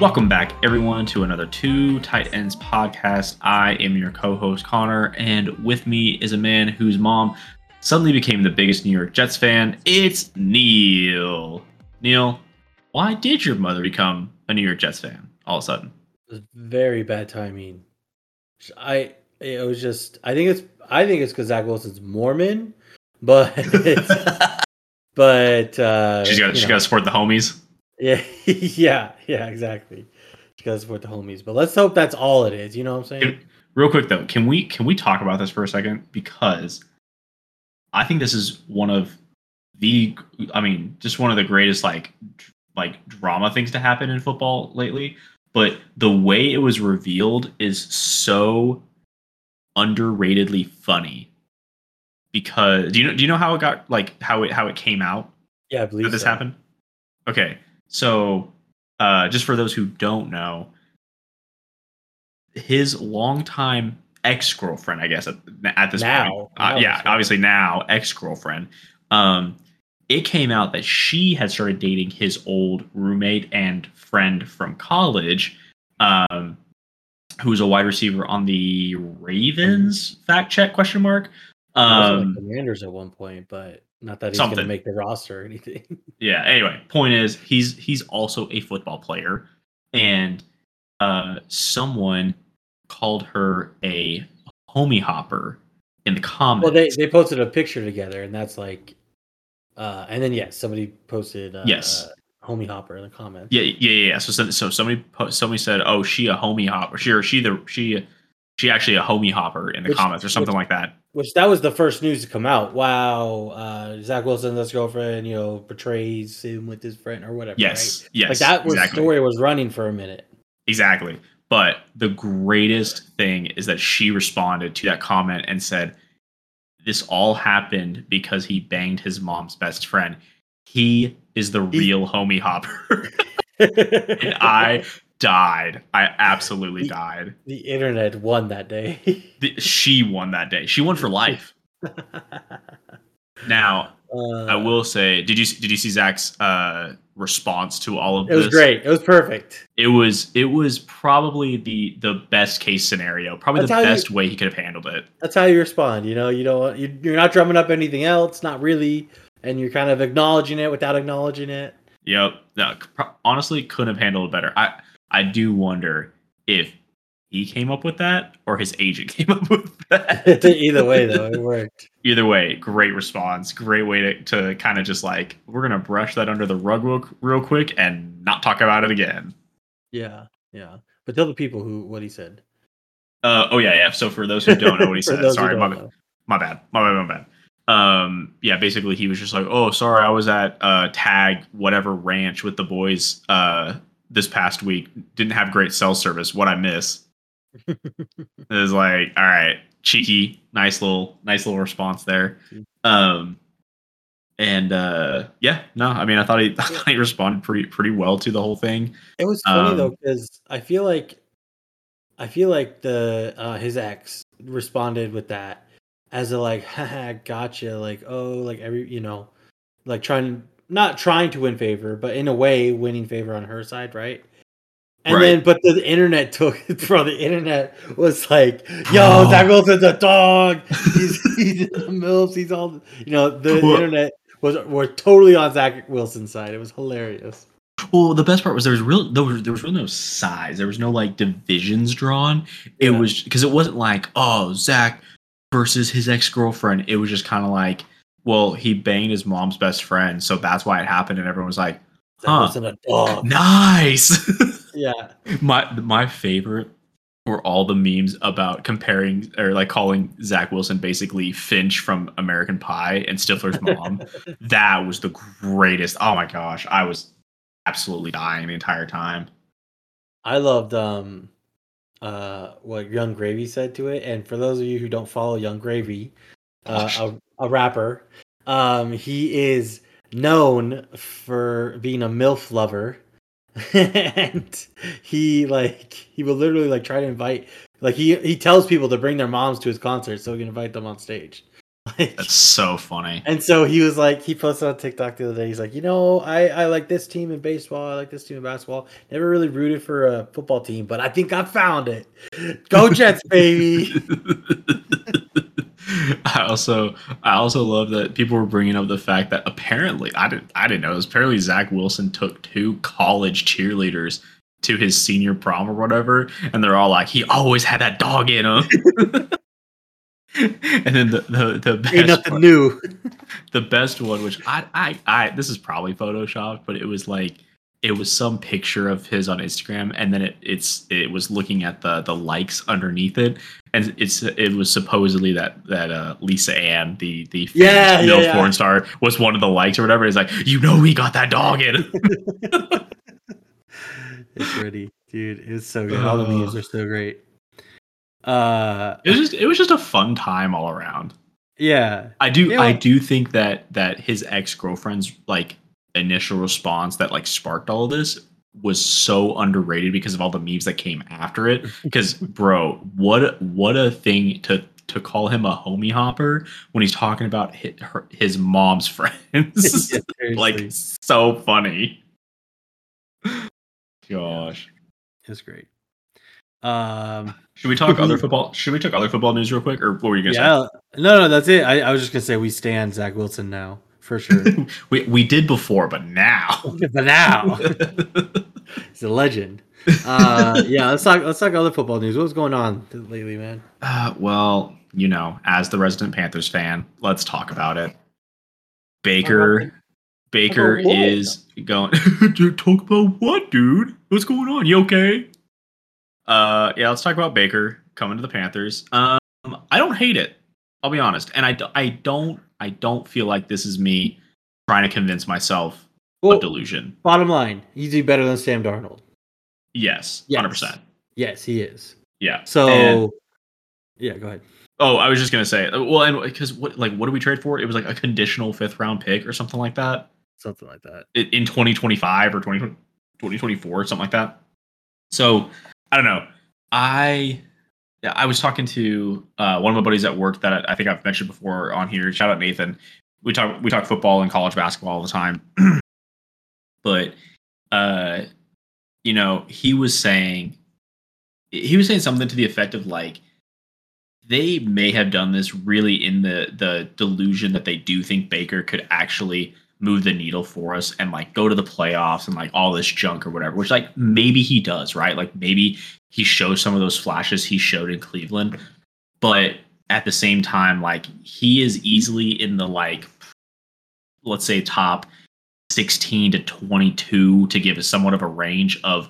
Welcome back, everyone, to another Two Tight Ends podcast. I am your co host, Connor, and with me is a man whose mom suddenly became the biggest New York Jets fan. It's Neil. Neil, why did your mother become a New York Jets fan all of a sudden? It was very bad timing. I it was just I think it's I think it's because Zach Wilson's Mormon, but but uh, She's got she got to support the homies. yeah yeah yeah exactly. She got to support the homies, but let's hope that's all it is. You know what I'm saying? Can- Real quick though, can we can we talk about this for a second? Because I think this is one of the I mean, just one of the greatest like like drama things to happen in football lately. But the way it was revealed is so underratedly funny. Because do you know do you know how it got like how it how it came out? Yeah, I believe that this so. happened? Okay, so uh, just for those who don't know, his longtime ex girlfriend, I guess at, at this Now. point, uh, yeah, obviously now ex girlfriend. Um, it came out that she had started dating his old roommate and friend from college, um, who was a wide receiver on the Ravens. Fact check question mark. He was on Um, the Commanders at one point, but not that he's going to make the roster or anything. yeah anyway point is he's he's also a football player and uh someone called her a homie hopper in the comments well, they they posted a picture together, and that's like, uh, and then yes, somebody posted uh, Yes. uh, homie hopper in the comments. yeah yeah yeah yeah. so so so somebody somebody said oh she a homie hopper she or she the she she actually a homie hopper in the Which- comments or something which- like that Which that was the first news to come out. Wow, uh, Zach Wilson's ex girlfriend, you know, betrays him with his friend or whatever. yes right? yes like that was exactly story was running for a minute. Exactly. But the greatest thing is that she responded to that comment and said, This all happened because he banged his mom's best friend. He is the He- real homie hopper. and I died. I absolutely He- died. the internet won that day. The- She won that day. She won for life. Now, Uh, I will say, did you did you see Zach's uh, response to all of this? It was great. It was perfect. It was it was probably the the best case scenario, probably That's the how you- best way he could have handled it. That's how you respond. You know, you don't. You, you're not drumming up anything else, not really, and you're kind of acknowledging it without acknowledging it. Yep. No, honestly, couldn't have handled it better. I I do wonder if he came up with that or his agent came up with that. Either way, though, it worked. Either way, great response. Great way to, to kind of just like we're gonna brush that under the rug real, real quick and not talk about it again. Yeah, yeah. But tell the people who what he said. Uh, oh yeah, yeah. So for those who don't know what he said, sorry, my, know. my bad, my bad, my bad. Um, yeah, basically he was just like, oh, sorry, I was at uh tag whatever ranch with the boys uh this past week. Didn't have great cell service. What I miss. It was like, all right, cheeky, nice little, nice little response there. Um, and uh, yeah, no, I mean, I thought he, I thought he responded pretty, pretty well to the whole thing. It was funny Um, though because I feel like I feel like the uh, his ex responded with that as a like, haha, gotcha, like oh, like every you know, like trying not trying to win favor, but in a way winning favor on her side, right? And Right. then, but the internet took, bro. The internet was like, "Yo, Oh. Zach Wilson's a dog. He's he's in the mills. He's all, you know." The Well- internet was were totally on Zach Wilson's side. It was hilarious. Well, the best part was there was real there was there was really no size. There was no like divisions drawn. It Yeah. was because it wasn't like oh Zach versus his ex girlfriend. It was just kind of like well he banged his mom's best friend, so that's why it happened, and everyone was like Zach Huh. Wilson a dog. nice. Yeah. my my favorite were all the memes about comparing or like calling Zach Wilson basically Finch from American Pie and Stifler's mom. that was the greatest. Oh my gosh, I was absolutely dying the entire time. I loved um uh what Yung Gravy said to it. And for those of you who don't follow Yung Gravy, uh, a, a rapper, um, he is known for being a MILF lover. and he like he will literally like try to invite like he he tells people to bring their moms to his concert so he can invite them on stage. Like, That's so funny. and so he was like, he posted on TikTok the other day. He's like, you know, I, I like this team in baseball. I like this team in basketball. Never really rooted for a football team, but I think I found it. Go Jets, baby. I also I also love that people were bringing up the fact that apparently I didn't I didn't know this. Apparently Zach Wilson took two college cheerleaders to his senior prom or whatever, and they're all like, he always had that dog in him. and then the the, the best Ain't nothing new. the best one, which I, I, I, this is probably photoshopped, but it was like, it was some picture of his on Instagram, and then it, it's, it was looking at the the likes underneath it, and it's, it was supposedly that that uh, Lisa Ann, the the famous Yeah, yeah, MILF yeah. porn star, was one of the likes or whatever. It's like, you know, we got that dog in. It's pretty, dude. It's so good. All the memes are so great. Uh, it was just, it was just a fun time all around. yeah, I do Yeah. I do think that that his ex girlfriend's like initial response that like sparked all of this was so underrated because of all the memes that came after it. Because bro, what a- what a thing to to call him a homie hopper when he's talking about his, her, his mom's friends. Yeah, like so funny. Gosh. it's great. Um, Should we talk other football? Should we talk other football news real quick, or what were you gonna yeah, no, no, that's it. I, I was just gonna say we stand Zach Wilson now for sure. we we did before, but now. but now he's a legend. Uh, yeah, let's talk. Let's talk other football news. What's going on lately, man? Uh, well, you know, as the resident Panthers fan, let's talk about it. Baker, Baker Talk about what? is going. dude, talk about what, dude? What's going on? You okay? Uh, yeah, let's talk about Baker coming to the Panthers. Um, I don't hate it. I'll be honest, and I I don't, I don't feel like this is me trying to convince myself Well, a delusion. bottom line, he's do better than Sam Darnold. Yes, Yes. hundred percent. Yes, he is. Yeah. So, And- yeah, go ahead. Oh, I was just gonna say, uh, well, and because what, like, what do we trade for? It was like a conditional fifth round pick or something like that Something like that. in 2025 or 20, 2024, something like that. So I don't know. I yeah, I was talking to uh, one of my buddies at work that I, think I've mentioned before on here. Shout out Nathan. We talk we talk football and college basketball all the time, but uh, you know, he was saying he was saying something to the effect of like they may have done this really in the the delusion that they do think Baker could actually move the needle for us and like go to the playoffs and like all this junk or whatever which like maybe he does right like maybe he shows some of those flashes he showed in Cleveland but at the same time like he is easily in the like let's say top 16 to 22 to give us somewhat of a range of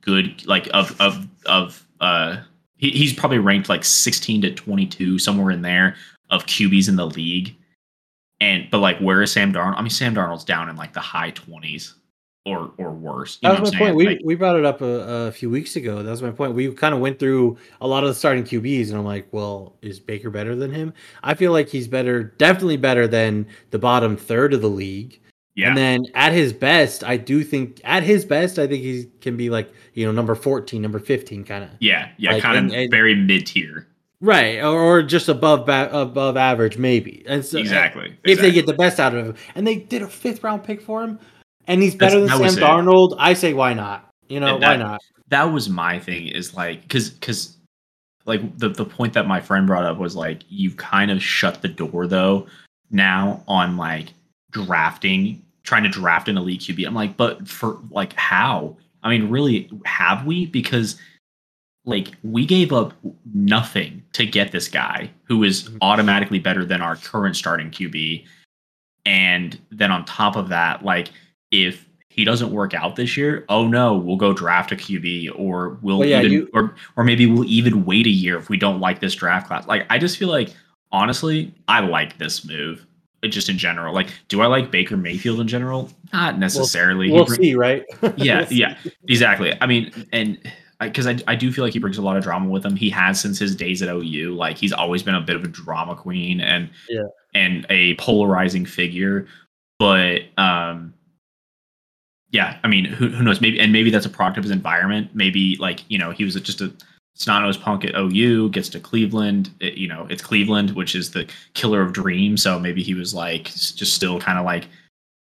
good like of of of uh he, he's probably ranked like 16 to 22 somewhere in there of QBs in the league. And but like where is Sam Darnold? I mean Sam Darnold's down in like the high 20s or or worse That was my point. We Like, we brought it up a, a few weeks ago. That was my point. We kind of went through a lot of the starting QBs, and I'm like, well, is Baker better than him? I feel like he's better, definitely better than the bottom third of the league. yeah And then at his best, I do think at his best, I think he can be like you know number 14, number 15, kind of yeah yeah like, kind of very mid tier right, or, or just above ba- above average, maybe. And so, exactly if they get the best out of him. And they did a fifth round pick for him, and he's That's- better than Sam. Darnold. I say why not? You know And why not? that was my thing is like because because like the, the point that my friend brought up was like you've kind of shut the door though now on like drafting trying to draft an elite qb i'm like but for like how i mean really have we because like we gave up nothing to get this guy who is Mhm. automatically better than our current starting qb and then on top of that like if he doesn't work out this year, oh no, we'll go draft a QB or we'll Well, yeah, even you- or or maybe we'll even wait a year if we don't like this draft class. Like I just feel like honestly, I like this move. Just in general, like, do I like Baker Mayfield in general? Not necessarily. He We'll bring- see, right? yeah, We'll yeah, exactly. I mean, and because I, I, do feel like he brings a lot of drama with him. He has since his days at OU. Like he's always been a bit of a drama queen and Yeah. and a polarizing figure. but um, yeah, I mean, who who knows? Maybe and maybe that's a product of his environment. Maybe like you know he was just a snot-nosed punk at OU, gets to Cleveland. It, you know, it's Cleveland, which is the killer of dreams. So maybe he was like just still kind of like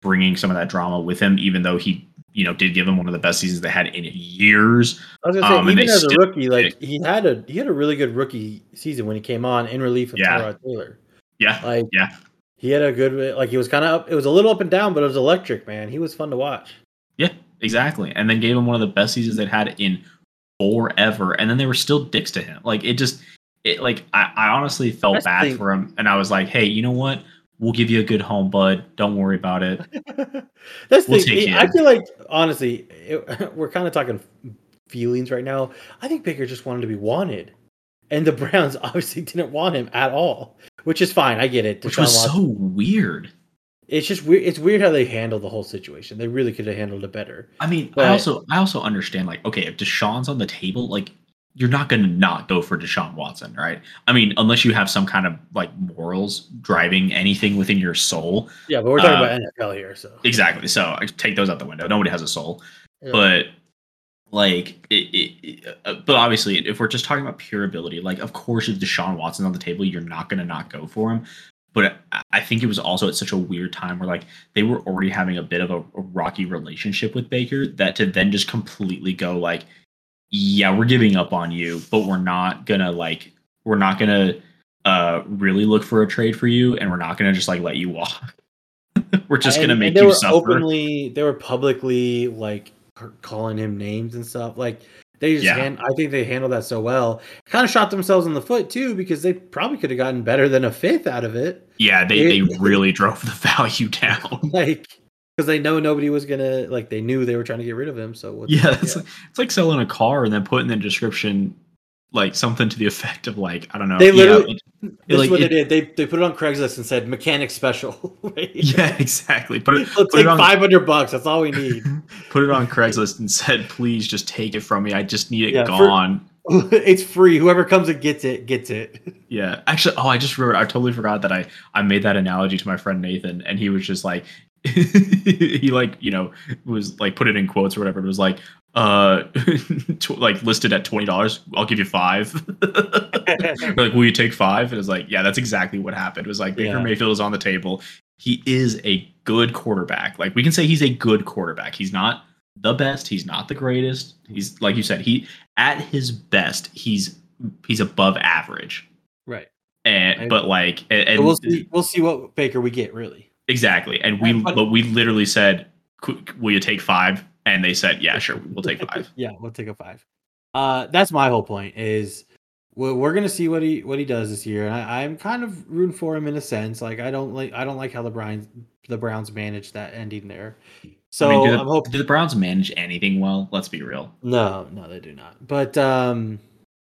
bringing some of that drama with him, even though he you know did give him one of the best seasons they had in years. I was gonna say, Um, even as a rookie, like he had a he had a really good rookie season when he came on in relief of Yeah. Tyrod Taylor. Yeah, Like Yeah. he had a good like he was kind of up. It was a little up and down, but it was electric, man. He was fun to watch. Yeah, exactly. And then gave him one of the best seasons they'd had in forever. And then they were still dicks to him. Like it just, it like I, I honestly felt That's bad for him, and I was like, hey, you know what? We'll give you a good home, bud. Don't worry about it. That's the We'll thing. I feel like honestly, it, we're kind of talking feelings right now. I think Baker just wanted to be wanted, and the Browns obviously didn't want him at all, which is fine. I get it. Which was Watson- so weird. It's just weird. It's weird how they handled the whole situation. They really could have handled it better. I mean, But- I also I also understand like okay, if Deshaun's on the table, like you're not going to not go for Deshaun Watson, right? I mean, unless you have some kind of like morals driving anything within your soul. Yeah, but we're talking Uh, about NFL here, so Exactly. So I take those out the window. Nobody has a soul. Yeah. But like, it, it, it- uh, but obviously, if we're just talking about pure ability, like, of course, if Deshaun Watson's on the table, you're not going to not go for him. But I- think it was also at such a weird time where like they were already having a bit of a, a rocky relationship with Baker that to then just completely go like, yeah, we're giving up on you, but we're not gonna like, we're not gonna uh really look for a trade for you, and we're not gonna just like let you walk. we're just gonna And- make and they you were suffer. openly. They were publicly like calling him names and stuff. Like they just. Yeah. hand- I think they handled that so well. Kind of shot themselves in the foot too because they probably could have gotten better than a fifth out of it. Yeah, they, they really drove the value down. Like because they know nobody was gonna like. They knew they were trying to get rid of him. So Yeah, it's like, it's like selling a car and then putting in the description like something to the effect of like I don't know. They yeah, literally- it- This like, is what it- they did. They they put it on Craigslist and said mechanic special. Right? yeah, exactly. Put it put take it five hundred bucks. That's all we need. put it on Craigslist and said, please just take it from me. I just need it Yeah, for- gone. it's free. Whoever comes and gets it gets it. Yeah, actually, oh, I just remembered. I totally forgot that I I made that analogy to my friend Nathan, and he was just like, he like you know was like put it in quotes or whatever. It was like uh tw- like listed at twenty dollars. I'll give you five. Like, will you take five? And it's like, yeah, that's exactly what happened. It was like Baker Yeah. Mayfield is on the table. He is a good quarterback. Like we can say he's a good quarterback. He's not the best. He's not the greatest. He's like you said. He at his best, he's he's above average. right. And I- but like and, and we'll see. We'll see what Baker we get. Really. exactly. And we but- but we literally said, will you take five? And they said, yeah, sure, we'll take five. yeah, we'll take a five. Uh, that's my whole point. Is we're, we're gonna see what he what he does this year, and I, I'm kind of rooting for him in a sense. Like I don't like I don't like how the Browns the Browns managed that ending there. So I mean, do I'm the, hoping do the Browns manage anything well? Let's be real. no, no, they do not. But um,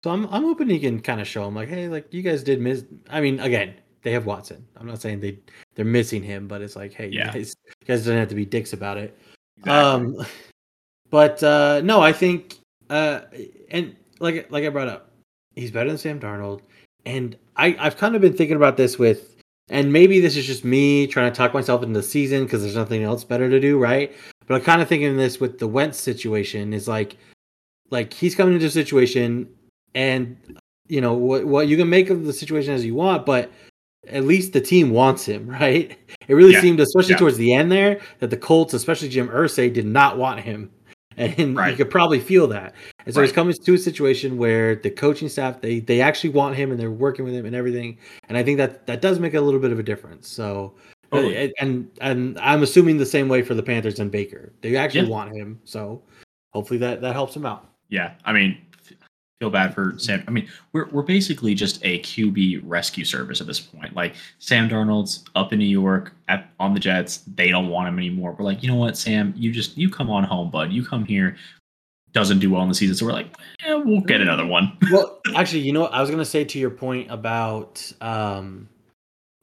so I'm I'm hoping he can kind of show him like, hey, like you guys did miss. I mean, again, they have Watson. I'm not saying they they're missing him, but it's like, hey, Yeah. you guys you guys don't have to be dicks about it. Exactly. Um, but uh, no, I think uh, and like like I brought up, he's better than Sam Darnold, and I I've kind of been thinking about this with, and maybe this is just me trying to talk myself into the season because there's nothing else better to do, right? But I'm kind of thinking this with the Wentz situation is like, like he's coming into a situation, and you know what what you can make of the situation as you want, but at least the team wants him, right? It really Yeah. seemed, especially Yeah. towards the end there, that the Colts, especially Jim Irsay, did not want him, and you could probably feel that. And so he's coming to a situation where the coaching staff they they actually want him and they're working with him and everything. And I think that that does make a little bit of a difference. So. uh. And and I'm assuming the same way for the Panthers and Baker. They actually Yeah. want him, so hopefully that that helps him out. Yeah, I mean, feel bad for Sam. I mean, we're we're basically just a QB rescue service at this point. Like Sam Darnold's up in New York at on the Jets. They don't want him anymore. We're like, you know what, Sam, you just you come on home, bud. You come here. Doesn't do well in the season, so we're like, yeah, we'll get another one. well, actually, you know what I was gonna say to your point about um,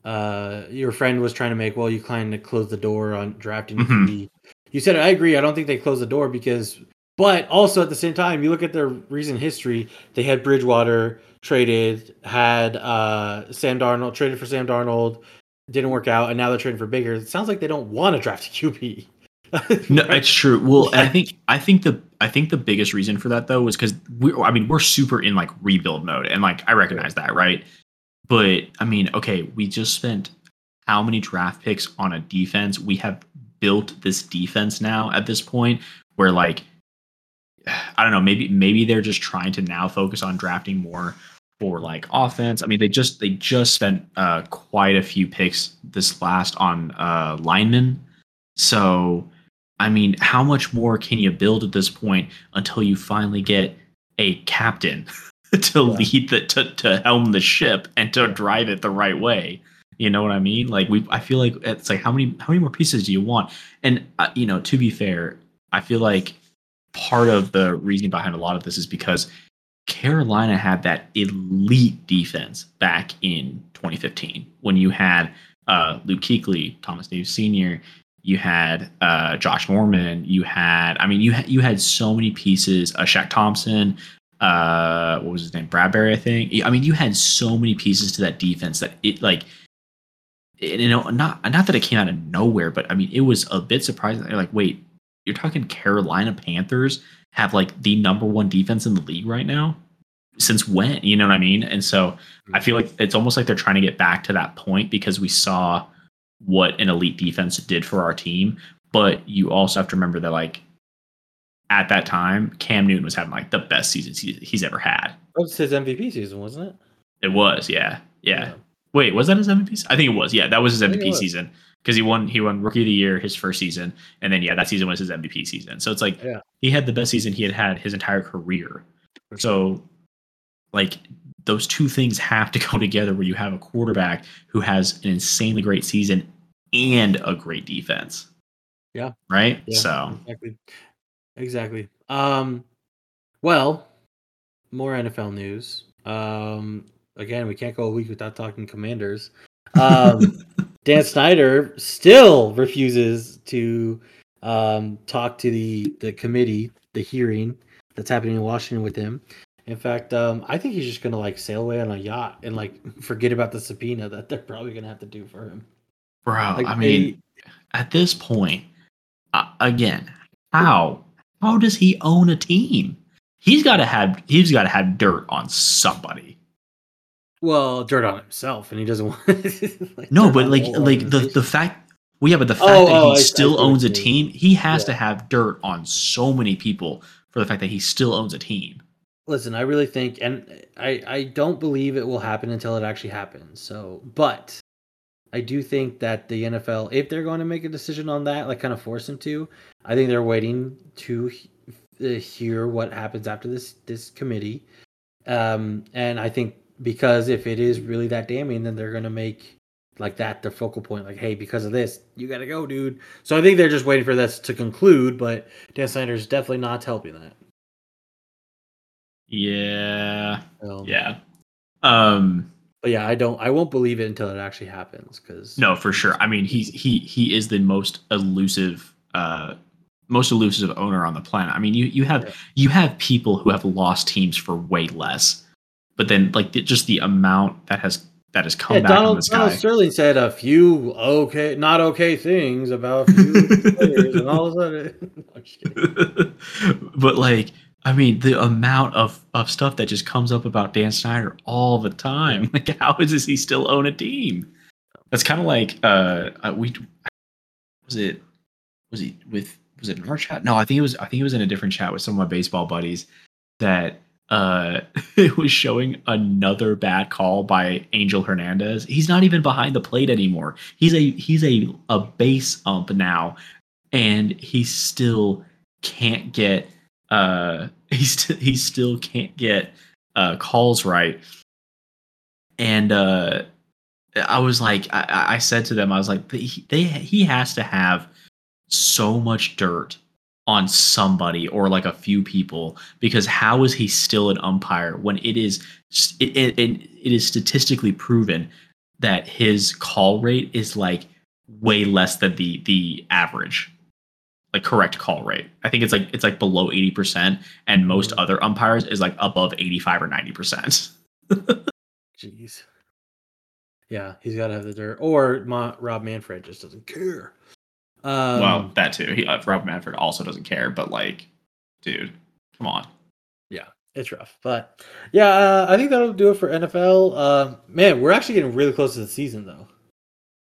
uh, your friend was trying to make. Well, you kind of close the door on drafting. Mhm. QB. You said I agree. I don't think they closed the door because, but also at the same time, you look at their recent history. They had Bridgewater traded, had uh, Sam Darnold traded for Sam Darnold. didn't work out, and now they're trading for bigger. It sounds like they don't want to draft a QB. no, it's true. Well, I think I think the I think the biggest reason for that though was because we I mean we're super in like rebuild mode, and like I recognize that, right? But I mean, okay, we just spent how many draft picks on a defense? We have built this defense now at this point where like I don't know, maybe maybe they're just trying to now focus on drafting more for like offense. I mean, they just they just spent uh, quite a few picks this last on uh, linemen. So, I mean, how much more can you build at this point until you finally get a captain to yeah. lead the to, to helm the ship and to drive it the right way? You know what I mean? Like we, I feel like it's like how many how many more pieces do you want? And uh, you know, to be fair, I feel like part of the reason behind a lot of this is because Carolina had that elite defense back in 2015 when you had uh, Luke Kuechly, Thomas Davis Sr., you had uh, Josh Norman, you had, I mean, you had you had so many pieces. Uh, Shaq Thompson, uh, what was his name, Bradbury, I think. I mean, you had so many pieces to that defense that it like, you know, not not that it came out of nowhere, but I mean, it was a bit surprising. Like, wait, you're talking Carolina Panthers have like the number one defense in the league right now? Since when? You know what I mean? And so I feel like it's almost like they're trying to get back to that point because we saw what an elite defense did for our team. But you also have to remember that like at that time, Cam Newton was having like the best season he's ever had. That was his MVP season, wasn't it? It was, yeah. Yeah. yeah. Wait, was that his MVP? I think it was. Yeah, that was his MVP was. season because he won he won rookie of the year his first season, and then yeah, that season was his MVP season. So it's like yeah. he had the best season he had had his entire career. So like those two things have to go together where you have a quarterback who has an insanely great season and a great defense. Yeah. Right? Yeah, so exactly. Exactly. Um well, more NFL news. Um again, we can't go a week without talking commanders. Um Dan Snyder still refuses to um, talk to the the committee, the hearing that's happening in Washington with him. In fact, um, I think he's just gonna like sail away on a yacht and like forget about the subpoena that they're probably gonna have to do for him. Bro, like, I mean, they, at this point, uh, again, how how does he own a team? He's got to have he's got to have dirt on somebody. Well, dirt on himself, and he doesn't want. like, no, but like like the the fact. Well, yeah, but the fact oh, that he oh, still I, owns a team, he has yeah. to have dirt on so many people for the fact that he still owns a team. Listen, I really think, and I I don't believe it will happen until it actually happens. So, but I do think that the NFL, if they're going to make a decision on that, like kind of force them to, I think they're waiting to hear what happens after this this committee. Um, and I think because if it is really that damning, then they're gonna make like that the focal point. Like, hey, because of this, you gotta go, dude. So I think they're just waiting for this to conclude. But Dan Snyder's definitely not helping that. Yeah. Um, yeah. Um. But yeah, I don't. I won't believe it until it actually happens. Because no, for sure. I mean, he's he he is the most elusive. uh most elusive owner on the planet. I mean, you you have yeah. you have people who have lost teams for way less but then like the, just the amount that has that has come yeah, back Donald, on this Donald guy. Sterling said a few okay, not okay things about a few players, and all of a sudden, but like, I mean, the amount of of stuff that just comes up about Dan Snyder all the time. Like, how is he still own a team? That's kind of like uh, uh, we was it was he with was it in our chat? No, I think it was I think it was in a different chat with some of my baseball buddies that uh it was showing another bad call by Angel Hernandez. He's not even behind the plate anymore. He's a he's a a base ump now and he still can't get uh he he still can't get uh calls right. And uh I was like I, I said to them I was like they, they he has to have so much dirt on somebody or like a few people because how is he still an umpire when it is it, it, it is statistically proven that his call rate is like way less than the the average like correct call rate i think it's like it's like below 80% and most mm-hmm. other umpires is like above 85 or 90% jeez Yeah, he's got to have the dirt. Or Ma- Rob Manfred just doesn't care. Um, well, that too. He, uh, Rob Manfred also doesn't care, but like, dude, come on. Yeah, it's rough, but yeah, uh, I think that'll do it for NFL. Uh, man, we're actually getting really close to the season, though.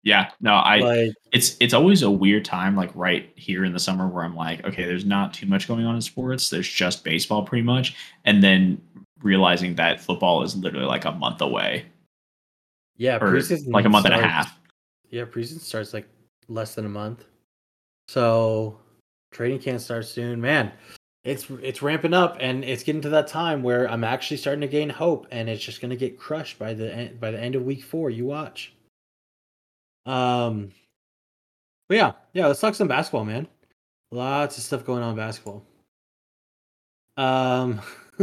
Yeah, no, I. Like, it's it's always a weird time, like right here in the summer, where I'm like, okay, there's not too much going on in sports. There's just baseball, pretty much, and then realizing that football is literally like a month away, yeah, or preseason like a month and a half. Yeah, preseason starts like less than a month. So training camp starts soon. Man, it's it's ramping up and it's getting to that time where I'm actually starting to gain hope and it's just gonna get crushed by the end by the end of week four. You watch. Um but yeah, yeah, let's talk some basketball, man. Lots of stuff going on in basketball. Um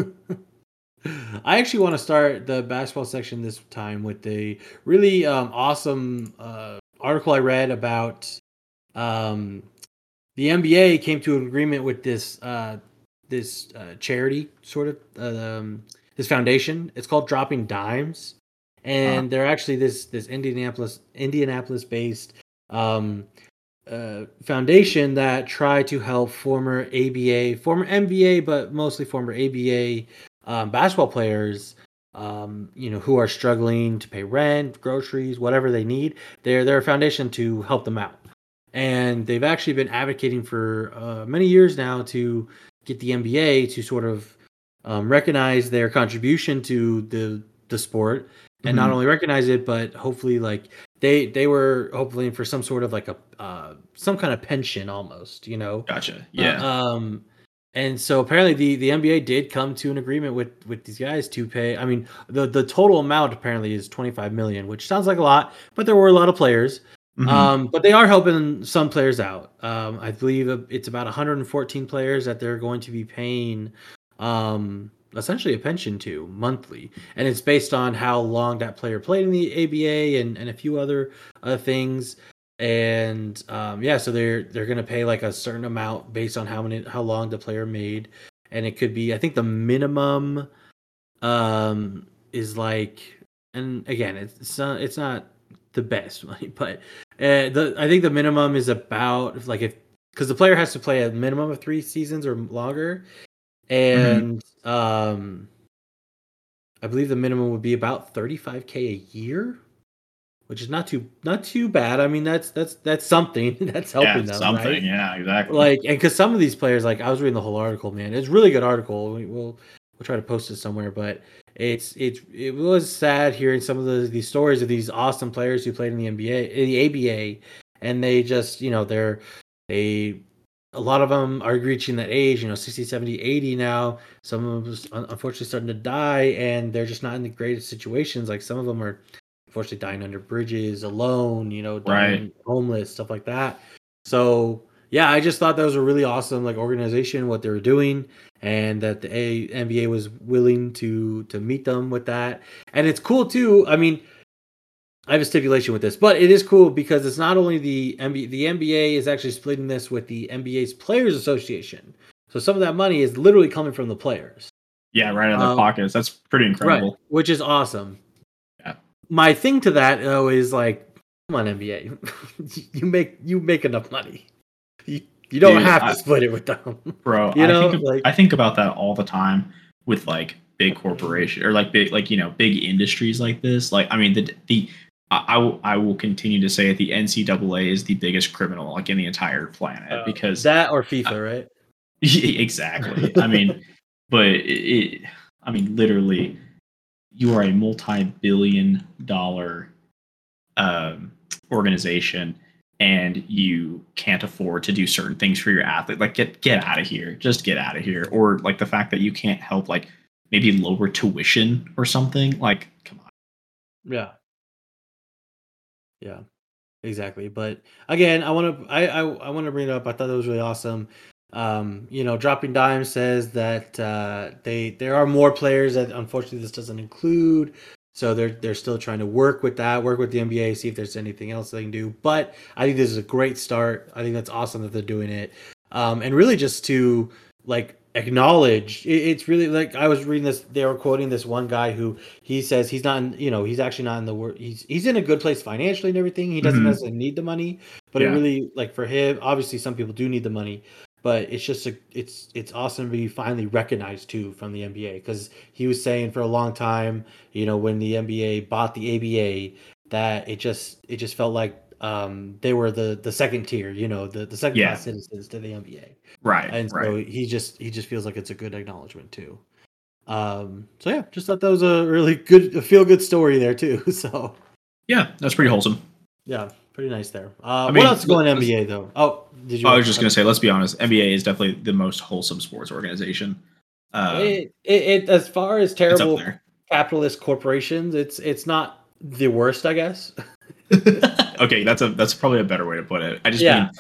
I actually want to start the basketball section this time with a really um, awesome uh, article I read about um, the NBA came to an agreement with this uh, this uh, charity sort of um, this foundation. It's called Dropping Dimes, and they're actually this this Indianapolis Indianapolis based um, uh, foundation that try to help former ABA, former NBA, but mostly former ABA um, basketball players, um, you know, who are struggling to pay rent, groceries, whatever they need. They're they're a foundation to help them out, and they've actually been advocating for uh, many years now to get the NBA to sort of um, recognize their contribution to the the sport, and not Mhm. only recognize it, but hopefully like they they were hopefully for some sort of like a uh, some kind of pension almost, you know. Gotcha. Yeah. Uh, um, and so apparently the, the NBA did come to an agreement with with these guys to pay. I mean, the the total amount apparently is 25 million, which sounds like a lot, but there were a lot of players. Mhm. Um, but they are helping some players out. Um, I believe it's about 114 players that they're going to be paying um, essentially a pension to monthly, and it's based on how long that player played in the ABA and, and a few other uh, things. And um, yeah, so they're they're gonna pay like a certain amount based on how many how long the player made, and it could be I think the minimum um, is like, and again it's not it's not the best money, but uh, the I think the minimum is about like if because the player has to play a minimum of three seasons or longer, and um, I believe the minimum would be about thirty five k a year, which is not too not too bad. I mean that's that's that's something that's yeah, helping them, something. right? Yeah, exactly. like and because some of these players like i was reading the whole article man it's a really good article we, we'll we'll try to post it somewhere but it's it's it was sad hearing some of the these stories of these awesome players who played in the nba in the aba and they just you know they're they a lot of them are reaching that age you know 60 70 80 now. Some of them un- unfortunately starting to die and they're just not in the greatest situations. Like some of them are unfortunately dying under bridges alone you know dying homeless stuff like that. So yeah, I just thought that was a really awesome like organization what they were doing, and that the a- NBA was willing to to meet them with that. And it's cool too. I mean, I have a stipulation with this, but it is cool because it's not only the NBA. The NBA is actually splitting this with the NBA's Players Association. So some of that money is literally coming from the players. yeah, right out of their um, pockets. That's pretty incredible. Right, which is awesome. Yeah. My thing to that though is like, come on NBA, you make you make enough money. You, you don't Dude, have to I- split it with them. bro. You I know, think, like- I think about that all the time with like big corporation or like big like you know big industries like this. Like I mean the the I, I will I will continue to say that the NCAA is the biggest criminal like in the entire planet because that or FIFA, right? exactly. I mean, but it, it, I mean, literally, you are a multi-billion dollar um, organization, and you can't afford to do certain things for your athlete. Like, get get out of here. Just get out of here. Or like the fact that you can't help, like maybe lower tuition or something. Like, come on. Yeah. Yeah. Exactly. But again, I want to I, I I want to bring it up. I thought that was really awesome. Um, you know, dropping dime says that uh they there are more players that unfortunately this doesn't include. So they're they're still trying to work with that, work with the NBA, see if there's anything else they can do. But I think this is a great start. I think that's awesome that they're doing it. Um, and really just to like acknowledge It, it's really like I was reading this. They were quoting this one guy who he says he's not. In, you know, he's actually not in the work. He's he's in a good place financially and everything. He doesn't Mhm. necessarily need the money, but it really like for him. Obviously, some people do need the money. But it's just a, it's it's awesome to be finally recognized too from the NBA because he was saying for a long time, you know, when the NBA bought the ABA, that it just it just felt like um they were the the second tier, you know, the the second Yeah. class citizens to the NBA Right. and right. so he just he just feels like it's a good acknowledgement too. Um, so yeah, just thought that was a really good, feel good story there too. So yeah, that's pretty wholesome. yeah, pretty nice there. Uh, I mean, what else is going on NBA though? Oh, did you? I was just gonna say, let's be honest, NBA is definitely the most wholesome sports organization. Um, it, it, it as far as terrible capitalist corporations, it's it's not the worst, I guess. okay, that's a that's probably a better way to put it. I just Yeah. mean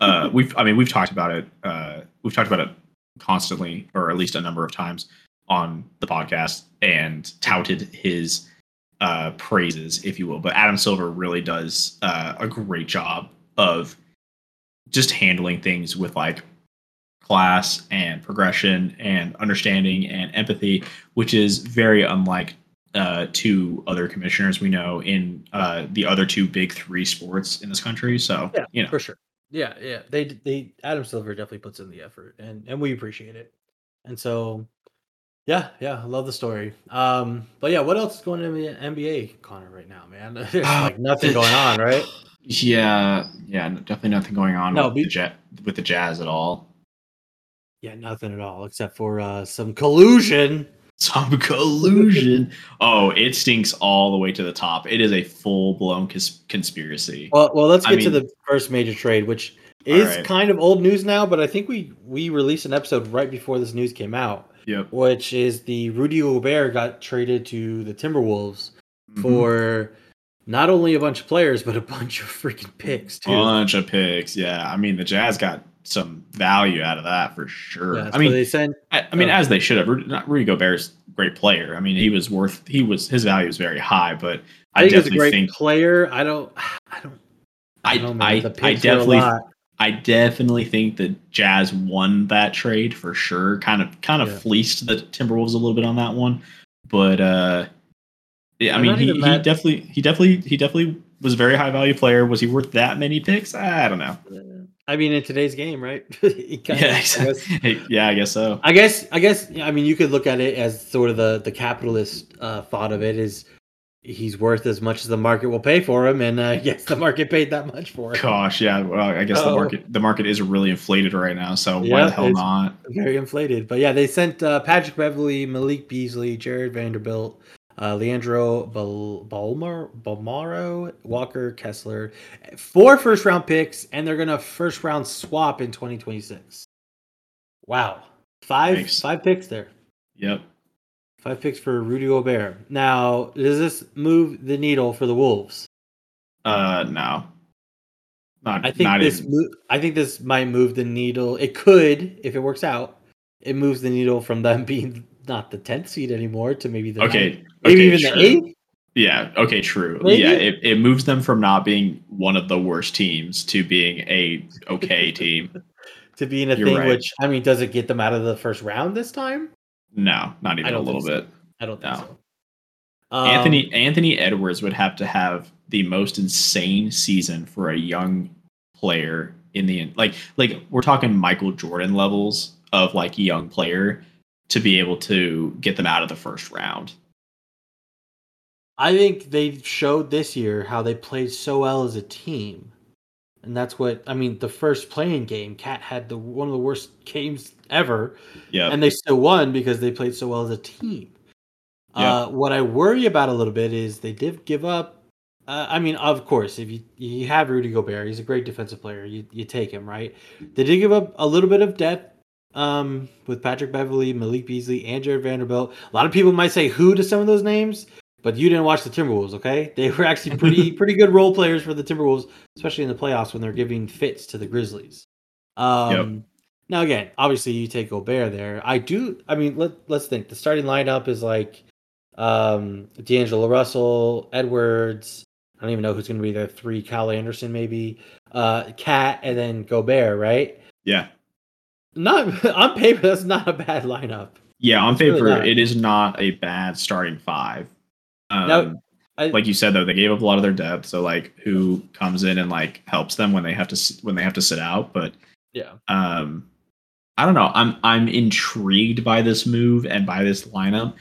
uh, we've I mean we've talked about it uh, we've talked about it constantly or at least a number of times on the podcast and touted his uh, praises, if you will. But Adam Silver really does uh, a great job of just handling things with like class and progression and understanding and empathy, which is very unlike uh, two other commissioners we know in uh, the other two big three sports in this country. So Yeah, you know, for sure. Yeah, yeah. They they Adam Silver definitely puts in the effort, and and we appreciate it. And so, yeah, yeah, I love the story. Um, but yeah, what else is going on in the NBA, Connor, right now, man? There's like nothing going on, right? Yeah, yeah, definitely nothing going on No, with, be- the ja- with the Jazz at all. Yeah, nothing at all except for uh some collusion. Some collusion. oh, it stinks all the way to the top. It is a full blown cons- conspiracy. Well, well, let's I get to the first major trade, which is right. kind of old news now, but I think we we released an episode right before this news came out, Yep. which is the Rudy Gobert got traded to the Timberwolves Mhm. for not only a bunch of players but a bunch of freaking picks too. bunch of picks. Yeah, I mean the Jazz got some value out of that for sure. Yeah, I mean, they sent I, I mean, Oh. as they should have. Rudy, Rudy Gobert's a great player. I mean, he was worth. He was his value is very high, but I I, think he's a great think player. I don't I don't I know, man. I, The I a definitely lot. I definitely think the Jazz won that trade for sure. Kind of kind of Yeah. fleeced the Timberwolves a little bit on that one, but uh, yeah, I mean, he, he mad- definitely he definitely he definitely was a very high value player. Was he worth that many picks? I don't know. I mean, in today's game, right? Yeah, I guess- exactly. yeah, I guess so. I guess I guess I mean you could look at it as sort of the the capitalist uh, thought of it is he's worth as much as the market will pay for him, and uh, yes, the market paid that much for him. Gosh, yeah. Well, I guess the Oh. market the market is really inflated right now. So why the hell not? Very inflated, but yeah, they sent uh, Patrick Beverley, Malik Beasley, Jarred Vanderbilt, uh, Leandro Bal- Balmar, Balmaro, Walker Kessler, four first round picks, and they're gonna first round swap in 2026. Wow, five Thanks. five picks there. Yep. Five picks for Rudy Gobert. Now, does this move the needle for the Wolves? Uh, no. Not. I think not this. Mo- I think this might move the needle. It could, if it works out. It moves the needle from them being not the tenth seed anymore to maybe the ninth, Okay. maybe okay, even true. the eighth. Yeah. Okay. True. Maybe? Yeah. It, it moves them from not being one of the worst teams to being a okay team. To being a You're thing, right. which I mean, does it get them out of the first round this time? No, not even a little so. bit. I don't think No. so. Um, Anthony Anthony Edwards would have to have the most insane season for a young player in the like like we're talking Michael Jordan levels of like young player to be able to get them out of the first round. I think they showed this year how they played so well as a team. And that's what I mean. The first play-in game, KAT had the one of the worst games ever, Yeah. and they still won because they played so well as a team. Yeah. Uh, what I worry about a little bit is they did give up. Uh, I mean, of course, if you you have Rudy Gobert, he's a great defensive player. You you take him, right? They did give up a little bit of depth um, with Patrick Beverley, Malik Beasley, and Jarred Vanderbilt. A lot of people might say who to some of those names, but you didn't watch the Timberwolves, okay? They were actually pretty pretty good role players for the Timberwolves, especially in the playoffs when they're giving fits to the Grizzlies. Um, Now again, obviously you take Gobert there. I do. I mean, let let's think. The starting lineup is like um, D'Angelo Russell, Edwards. I don't even know who's going to be there. Three, Kyle Anderson maybe, uh, KAT, and then Gobert, right? Yeah. not on paper. That's not a bad lineup. Yeah, on It's paper, not. it is not a bad starting five. Um, Now, I, like you said though, they gave up a lot of their depth. So like, who comes in and like helps them when they have to when they have to sit out? But yeah, um, I don't know. I'm I'm intrigued by this move and by this lineup.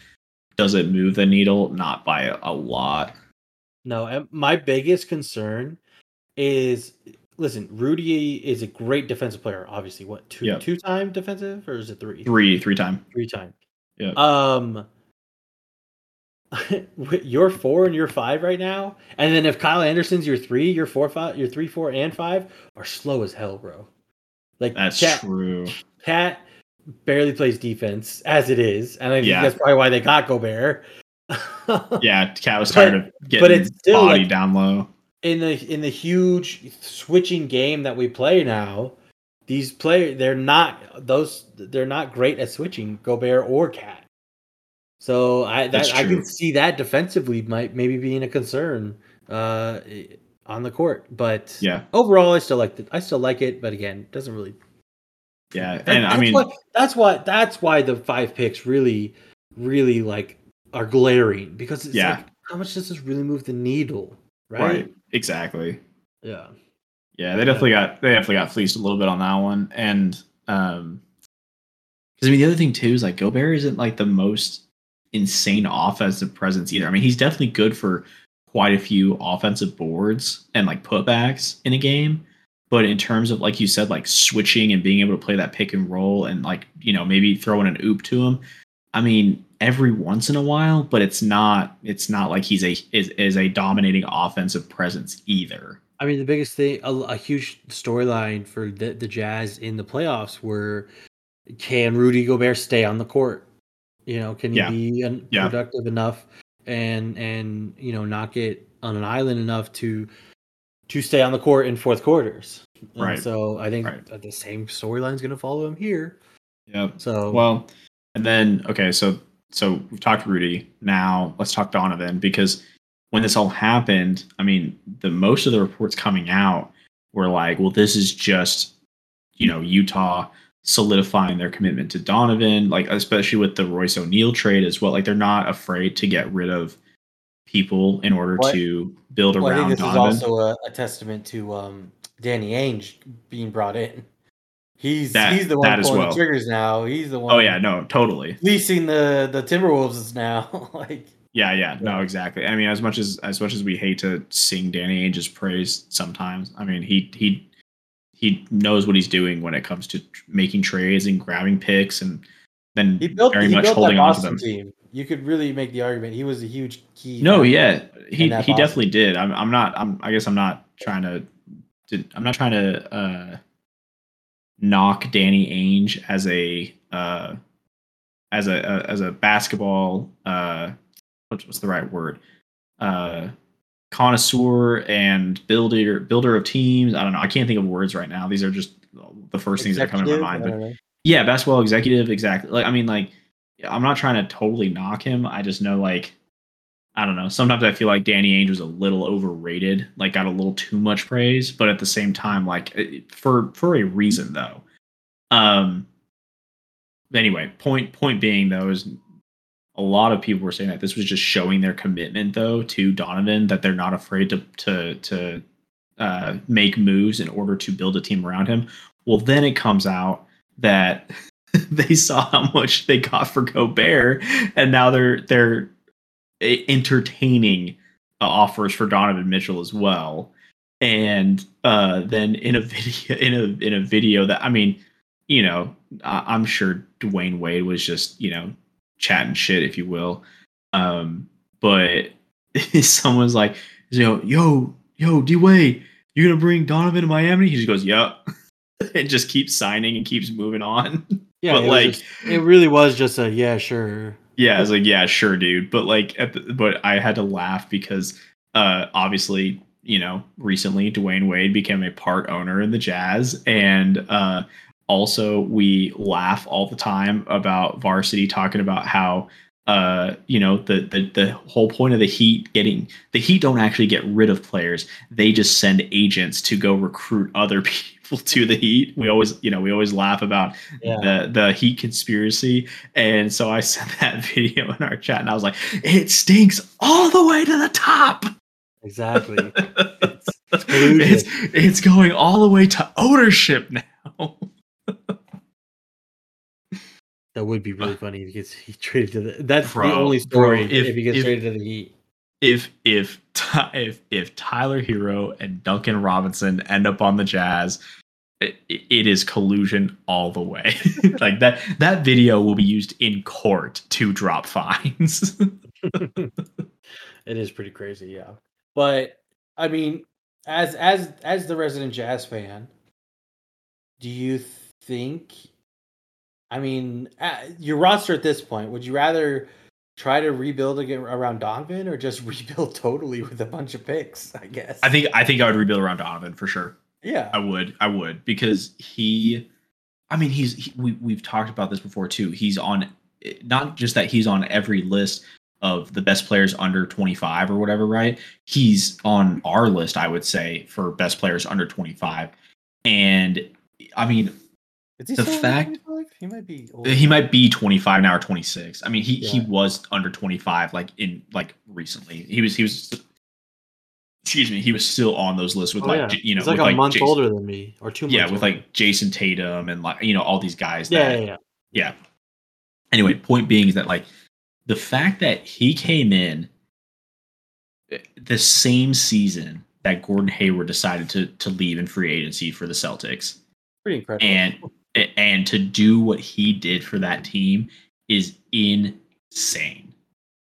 Does it move the needle? Not by a, a lot. no. My biggest concern is listen. Rudy is a great defensive player. Obviously, what two Yeah. two time defensive or is it three? Three three time. Three time. Yeah. Um. you're four and you're five right now, and then if Kyle Anderson's your three, your four, five, your three, four, and five are slow as hell, bro. Like That's true. KAT barely plays defense as it is, and I think Yeah. that's probably why they got Gobert. Yeah, KAT was But- tired of getting but it's still, body like- down low. in the in the huge switching game that we play now, these players they're not those they're not great at switching Gobert or KAT. So I that I can see that defensively might maybe being a concern uh on the court. But Yeah, overall I still like it. I still like it, but again, it doesn't really yeah, that- and I that's mean, what, that's why that's why the five picks really really like are glaring because it's Yeah. like how much does this really move the needle? Right? right, exactly. Yeah. Yeah, they definitely got they definitely got fleeced a little bit on that one, and um, because I mean the other thing too is like Gobert isn't like the most insane offensive presence either. I mean he's definitely good for quite a few offensive boards and like putbacks in a game, but in terms of like you said, like switching and being able to play that pick and roll and like you know maybe throwing an oop to him, I mean every once in a while, but it's not it's not like he's a is, is a dominating offensive presence either. I mean, the biggest thing, a, a huge storyline for the, the Jazz in the playoffs were can Rudy Gobert stay on the court? You know, can he Yeah. be un- Yeah. productive enough and and you know not get on an island enough to to stay on the court in fourth quarters? And Right. So I think Right. the same storyline is going to follow him here. Yeah. So Well, and then okay, so so we've talked Rudy. Now let's talk Donovan because when this all happened, I mean, the most of the reports coming out were like, well, this is just you know Utah solidifying their commitment to Donovan, like especially with the Royce O'Neal trade as well. Like they're not afraid to get rid of people in order What- to build well, I around think this Donovan. is also a, a testament to um, Danny Ainge being brought in. He's That- he's the one pulling well. the triggers now. He's the one. oh yeah, no, totally. leasing the the Timberwolves now. like Yeah, yeah, no, exactly. I mean, as much as as much as we hate to sing Danny Ainge's praise sometimes, I mean, he he he knows what he's doing when it comes to making trades and grabbing picks, and then he built very he much built holding on to them. team. You could really make the argument he was a huge key. No, yeah, he he definitely did. I'm I'm not. I'm I guess I'm not trying to. I'm not trying to uh, knock Danny Ainge as a uh, as a, a as a basketball uh, what's, what's the right word uh, connoisseur and builder builder of teams. I don't know. I can't think of words right now. These are just the first things that come to my mind. But yeah, basketball executive, exactly. Like I mean, like I'm not trying to totally knock him. I just know like I don't know. Sometimes I feel like Danny Ainge was a little overrated, like got a little too much praise, but at the same time, like for for a reason though. Um. Anyway, point point being though is a lot of people were saying that this was just showing their commitment though to Donovan that they're not afraid to to to uh, make moves in order to build a team around him. Well, then it comes out that they saw how much they got for Gobert, and now they're they're e- entertaining uh, offers for Donovan Mitchell as well. And uh, then in a video, in a in a video that I mean, you know, I, I'm sure Dwyane Wade was just you know chatting shit, if you will. Um, but someone's like, you know, yo, yo, D Wade, you gonna bring Donovan to Miami? He just goes, yup. and just keeps signing and keeps moving on. Yeah, but it like, just- it really was just a yeah, sure. yeah, I was like, yeah, sure, dude. But like, at the, but I had to laugh because, uh, obviously, you know, recently Dwyane Wade became a part owner in the Jazz, and uh, also we laugh all the time about Varsity talking about how uh, you know, the, the the whole point of the Heat getting the Heat don't actually get rid of players; they just send agents to go recruit other people to the Heat. We always, you know, we always laugh about yeah. the the Heat conspiracy, and so I sent that video in our chat, and I was like, "It stinks all the way to the top." Exactly. it's, it's, it's going all the way to ownership now. That would be really uh, funny because he traded to the. That's bro, the only story bro, if, if, he gets if, traded to the Heat. If if if if Tyler Herro and Duncan Robinson end up on the Jazz, it, it is collusion all the way. like that that video will be used in court to drop fines. it is pretty crazy, yeah. But I mean, as as as the resident Jazz fan, do you think I mean, uh, your roster at this point, would you rather try to rebuild again around Donovan or just rebuild totally with a bunch of picks? I guess. I think I think I would rebuild around Donovan for sure. Yeah, I would. I would because he. I mean, he's he, we we've talked about this before too. He's on not just that he's on every list of the best players under 25 or whatever, right? He's on our list, I would say, for best players under 25. And I mean, the fact he might be older. he might be 25 now or 26. I mean, he yeah. he was under 25 like in like recently. He was he was excuse me, he was still on those lists with oh, like yeah. you know, He's like a like month Jason, older than me or two. Yeah, with older. like Jayson Tatum and like you know all these guys. Yeah, that, yeah, yeah, yeah. Anyway, point being is that like the fact that he came in eh, the same season that Gordon Hayward decided to to leave in free agency for the Celtics. Pretty incredible. And and to do what he did for that team is insane.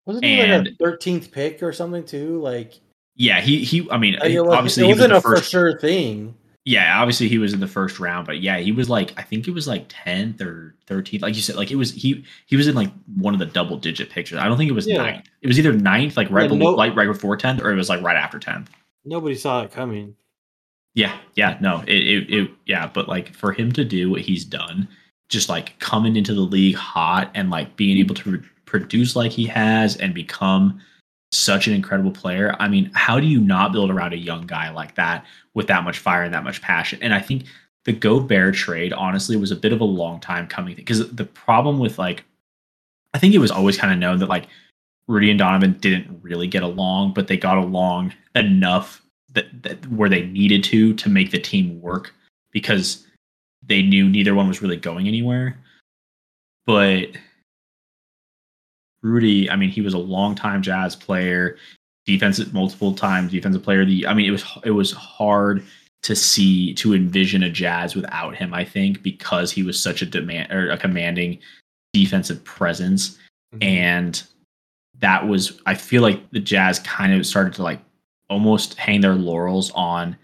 Wasn't he and, like a thirteenth pick or something too? Like, yeah, he he. I mean, like, obviously, it wasn't was a first, for sure thing. Yeah, obviously he was in the first round, but yeah, he was like I think it was like tenth or thirteenth. Like you said, like it was he he was in like one of the double digit pictures. I don't think it was yeah. ninth. It was either ninth, like right yeah, below, no, like right before tenth, or it was like right after tenth. Nobody saw it coming. Yeah, yeah, no, it, it, it, yeah, but like for him to do what he's done, just like coming into the league hot and like being able to re- produce like he has and become such an incredible player. I mean, how do you not build around a young guy like that with that much fire and that much passion? And I think the Gobert trade honestly was a bit of a long time coming because the problem with like, I think it was always kind of known that like Rudy and Donovan didn't really get along, but they got along enough that, that where they needed to to make the team work because they knew neither one was really going anywhere. But Rudy, I mean, he was a long-time Jazz player, defensive multiple times defensive player. The I mean, it was it was hard to see to envision a Jazz without him. I think because he was such a demand or a commanding defensive presence, mm-hmm. and that was I feel like the Jazz kind of started to like almost hang their laurels on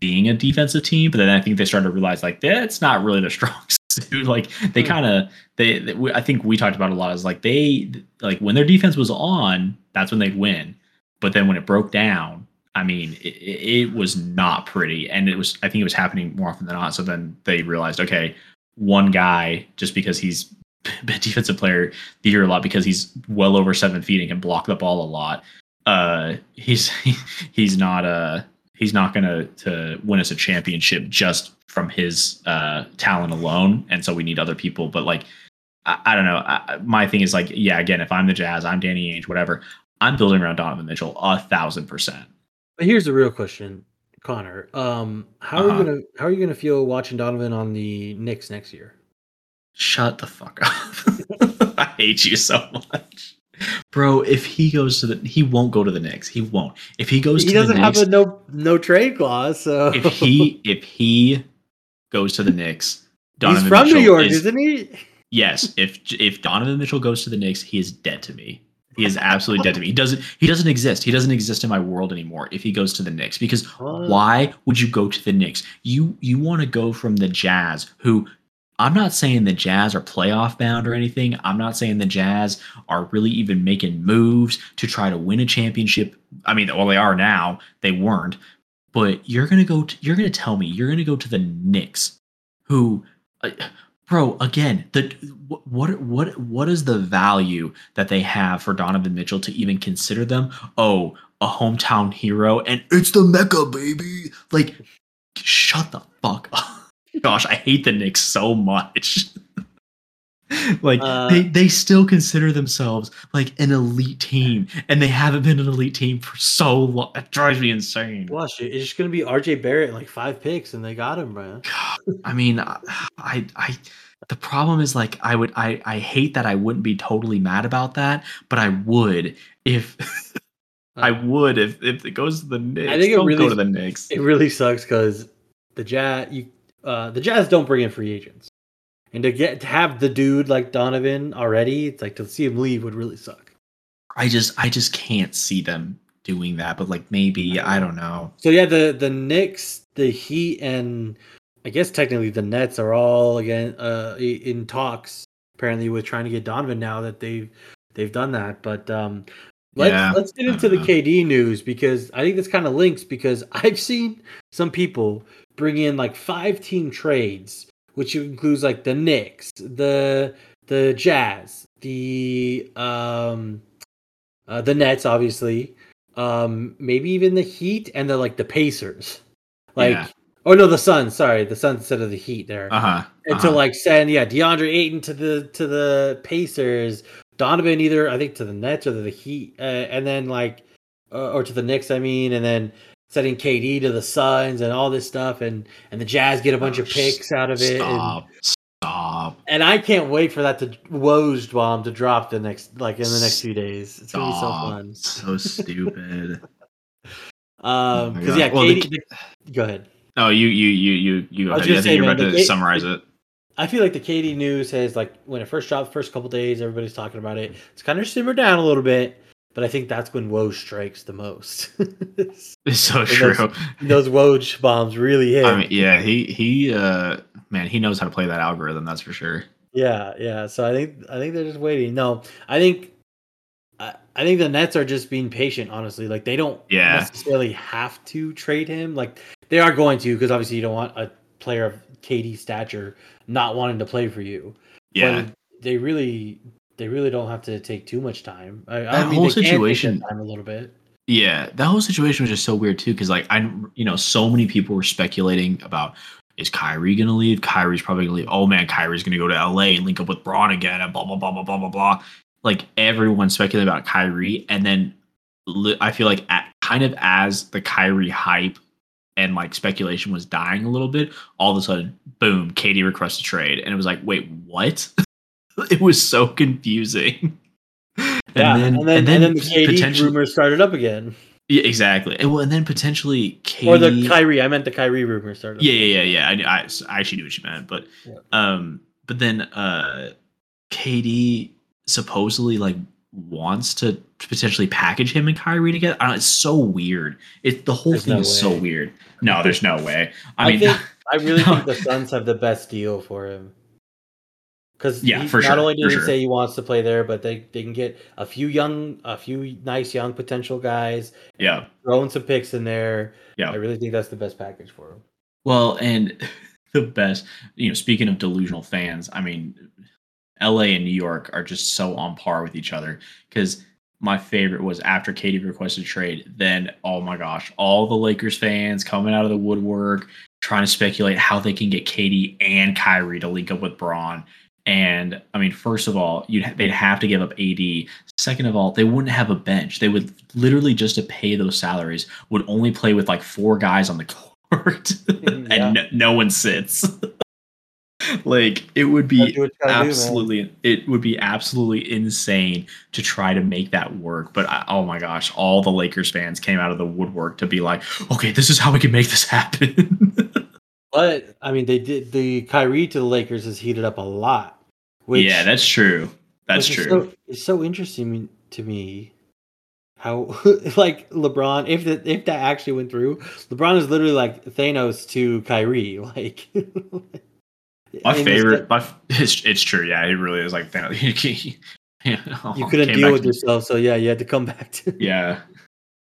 being a defensive team, but then I think they started to realize like that's not really their strong suit. Like they hmm. kind of they, they, I think we talked about a lot is like they like when their defense was on, that's when they'd win. But then when it broke down, I mean, it, it was not pretty, and it was I think it was happening more often than not. So then they realized, okay, one guy just because he's a defensive player the year a lot because he's well over seven feet and can block the ball a lot uh, he's he's not uh he's not gonna to win us a championship just from his uh talent alone, and so we need other people. But like, I, I don't know. I, my thing is like, yeah, again, if I'm the Jazz, I'm Danny Ainge, whatever. I'm building around Donovan Mitchell a thousand percent. But here's the real question, Connor. Um, how uh-huh. are you uh-huh. gonna how are you gonna feel watching Donovan on the Knicks next year? Shut the fuck up. I hate you so much. Bro, if he goes to the, he won't go to the Knicks. He won't. If he goes, to the Knicks. he doesn't Knicks, have a no no trade clause. So if he if he goes to the Knicks, Donovan he's from Mitchell New York, is, not he? Yes. If if Donovan Mitchell goes to the Knicks, he is dead to me. He is absolutely dead to me. He doesn't he doesn't exist. He doesn't exist in my world anymore if he goes to the Knicks. Because why would you go to the Knicks? You you want to go from the Jazz, who I'm not saying the Jazz are playoff bound or anything. I'm not saying the Jazz are really even making moves to try to win a championship. I mean, well, they are now. They weren't. But you're gonna go. To, you're gonna tell me you're gonna go to the Knicks, who, uh, bro. Again, the what what what is the value that they have for Donovan Mitchell to even consider them? Oh, a hometown hero, and it's the Mecca, baby. Like, shut the fuck up. Gosh, I hate the Knicks so much. like Uh, they they still consider themselves like an elite team, and they haven't been an elite team for so long. It drives me insane. Watch. It's just gonna be RJ Barrett like five picks, and they got him, bro. I mean, I, I, I, the problem is like I would, I, I hate that I wouldn't be totally mad about that, but I would if I would if if it goes to the Knicks. I think it really- go to the Knicks. It really sucks because the Jazz, you, uh, the Jazz don't bring in free agents, and to get to have the dude like Donovan already, it's like to see him leave would really suck. I just, I just can't see them doing that. But like maybe I don't know. So yeah, the the Knicks, the Heat, and I guess technically the Nets are all again uh, in talks apparently with trying to get Donovan now that they've they've done that. But um, let's Yeah, let's get into the know. KD news because I think this kind of links because I've seen some people bring in like five team trades, which includes like the Knicks, the the Jazz, the um, uh, the Nets, obviously, um, maybe even the Heat and the like the Pacers, like. Yeah. Oh no, the Suns. Sorry, the Suns instead of the Heat there Uh huh. and to like send yeah DeAndre Ayton to the to the Pacers, Donovan either I think to the Nets or the Heat, uh, and then like uh, or to the Knicks I mean, and then sending KD to the Suns and all this stuff, and and the Jazz get a bunch Oh, of picks out of it, and, Stop. Stop. and I can't wait for that to Woj bomb to drop the next like in the next few days. It's gonna be so fun. So stupid. Um, Oh because God. yeah, Well, KD. the- go ahead. No, you, you, you, you, you. I was gonna think say, you're man, about to ga- summarize it. I feel like the KD news has like when it first dropped, first couple days, everybody's talking about it. It's kind of simmered down a little bit, but I think that's when Woj strikes the most. It's so those- true. Those Woj bombs really hit. I mean, yeah, he he uh man, he knows how to play that algorithm, that's for sure. yeah, yeah. So I think I think they're just waiting. No, I think I, I think the Nets are just being patient. Honestly, like they don't Yeah. necessarily have to trade him. Like they are going to because obviously you don't want a player of KD stature not wanting to play for you. Yeah. But they really they really don't have to take too much time. I, I That mean, whole they can take situation- time a little bit. Yeah, that whole situation was just so weird too, because like I, you know, so many people were speculating about is Kyrie gonna leave? Kyrie's probably gonna leave. Oh man, Kyrie's gonna go to LA and link up with Bron again, and blah blah blah blah blah blah blah. Like everyone speculating about Kyrie, and then I feel like at, kind of as the Kyrie hype and like speculation was dying a little bit, all of a sudden, boom, KD requests a trade, and it was like, wait, what? it was so confusing. yeah, and then, and then, the KD potentially- rumors started up again, yeah, exactly. And, well, and then potentially KD. or the Kyrie. I meant the Kyrie rumors started. yeah, up. yeah, yeah, yeah. I, I, I actually knew what you meant, but Yeah. um, but then uh, KD supposedly like wants to potentially package him and Kyrie together. I don't, it's so weird. It the whole There's thing no is so weird. No, there's no way. I, I, mean, think I really No. think the Suns have the best deal for him. Because Yeah, for not sure, only did for he sure. say he wants to play there, but they, they can get a few young, a few nice young potential guys, yeah, throwing some picks in there. Yeah. I really think that's the best package for him. Well, and the best, you know, speaking of delusional fans, I mean, LA and New York are just so on par with each other because my favorite was after KD requested trade, then oh my gosh, all the Lakers fans coming out of the woodwork trying to speculate how they can get KD and Kyrie to link up with Bron. And I mean, first of all, you'd ha- they'd have to give up AD. Second of all, they wouldn't have a bench. They would literally just to pay those salaries would only play with like four guys on the court, Yeah. and no, no one sits. like it would be do what you gotta do, absolutely, it would be absolutely insane to try to make that work. But I, oh my gosh, all the Lakers fans came out of the woodwork to be like, okay, this is how we can make this happen. But I mean, they did the Kyrie to the Lakers has heated up a lot. Which, yeah, that's true. That's true. So, it's so interesting to me how like LeBron, if that if that actually went through, LeBron is literally like Thanos to Kyrie. Like My favorite, my it's, it's true. Yeah, he really is like that. You oh, couldn't deal with yourself, so yeah, you had to come back to. Yeah,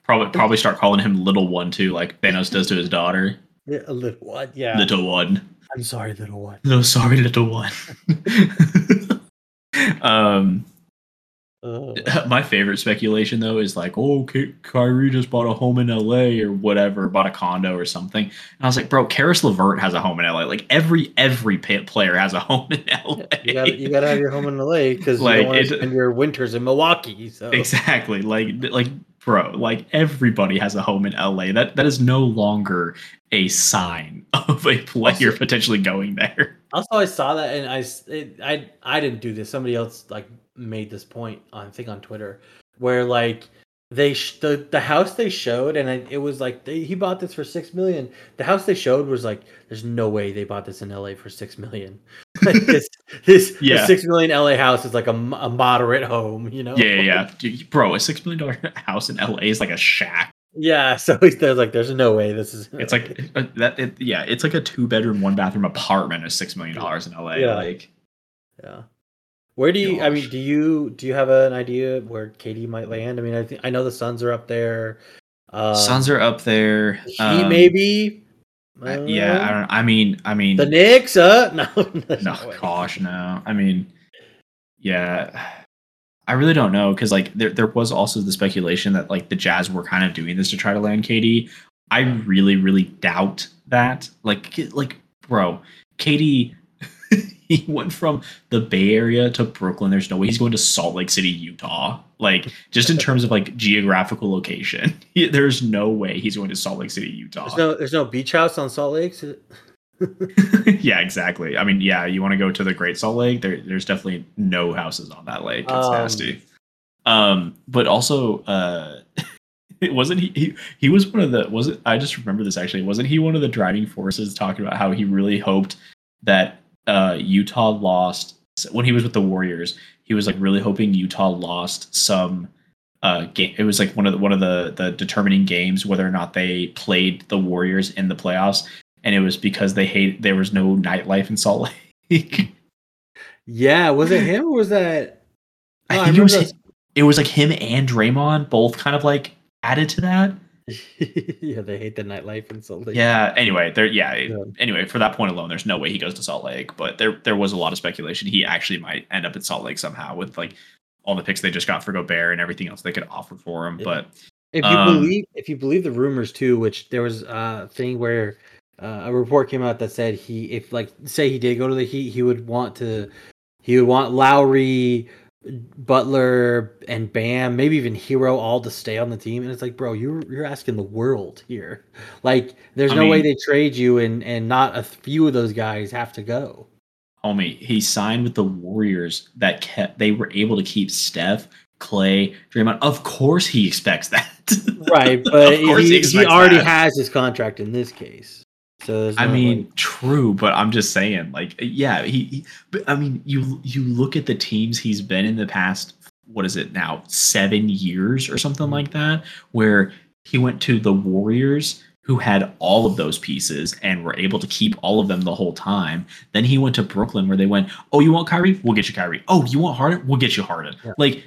probably probably start calling him little one too, like Thanos does to his daughter. Yeah, a little one. Yeah. Little one. I'm sorry, little one. No, sorry, little one. Um, Oh. my favorite speculation though is like, oh, Ky- Kyrie just bought a home in LA or whatever, bought a condo or something. And I was like, bro, Caris LeVert has a home in LA. Like every every player has a home in LA. You gotta, you gotta have your home in LA because Like, you don't want to spend your winters in Milwaukee. So exactly. Like like bro, like everybody has a home in LA. That that is no longer a sign of a player Also- potentially going there. Also, I saw that, and I, it, I, I didn't do this. Somebody else like made this point on, I think, on Twitter, where like they sh- the the house they showed, and I, it was like they, he bought this for six million. The house they showed was like, there's no way they bought this in L.A. for six million. like this, this Yeah. six million L.A. house is like a moderate home, you know? Yeah, yeah, yeah. Dude, bro, a six million dollar house in LA is like a shack. Yeah. So he's there's like, there's no way this is. It's like uh, that. It, yeah, it's like a two bedroom, one bathroom apartment is six million dollars in LA. Yeah. Like, Yeah. Where do you? I mean, do you do you have an idea where KD might land? I mean, I think I know the Suns are up there. Um, Suns are up there. He um, maybe. Uh, yeah, I don't. I mean, I mean, the Knicks. Uh, no, no, no gosh, no. I mean, yeah, I really don't know because like there there was also the speculation that like the Jazz were kind of doing this to try to land KD. I really, really doubt that. Like, like, bro, KD. he went from the Bay Area to Brooklyn. There's no way he's going to Salt Lake City, Utah. Like, just in terms of like geographical location, he- there's no way he's going to Salt Lake City, Utah. There's no there's no beach house on Salt Lake. Yeah, exactly. I mean, yeah, you want to go to the Great Salt Lake? There, there's definitely no houses on that lake. It's Um, nasty. Um, but also, uh, it wasn't he, he. He was one of the. Was it? I just remember this actually. Wasn't he one of the driving forces talking about how he really hoped that uh, Utah lost when he was with the Warriors? He was like really hoping Utah lost some uh game it was like one of the one of the the determining games whether or not they played the warriors in the playoffs and it was because they hate there was no nightlife in Salt Lake. Yeah, was it him or was that? I Oh, think it was it was like him and Draymond both kind of like added to that. yeah, they hate the nightlife in Salt Lake. Yeah. Anyway, there. Yeah. Yeah. Anyway, for that point alone, there's no way he goes to Salt Lake. But there there was a lot of speculation he actually might end up at Salt Lake somehow with like all the picks they just got for Gobert and everything else they could offer for him. Yeah. But If you Um, believe, if you believe the rumors too, which there was a thing where uh, a report came out that said he, if like say he did go to the Heat, he would want to, he would want Lowry, Butler, and Bam, maybe even Herro, all to stay on the team. And it's like, bro, you're you're asking the world here. Like, there's I no way they trade you, and and not a few of those guys have to go. homie, he signed with the Warriors that kept they were able to keep Steph, Clay, Draymond. Of course he expects that. Right, but he he, he already that. has his contract in this case. So I mean, like- true, but I'm just saying, like, yeah, he, he. But I mean, you you look at the teams he's been in the past. What is it now? Seven years or something mm-hmm. like that, where he went to the Warriors, who had all of those pieces and were able to keep all of them the whole time. Then he went to Brooklyn, where they went, "Oh, you want Kyrie? We'll get you Kyrie. Oh, you want Harden? We'll get you Harden." Yeah. Like.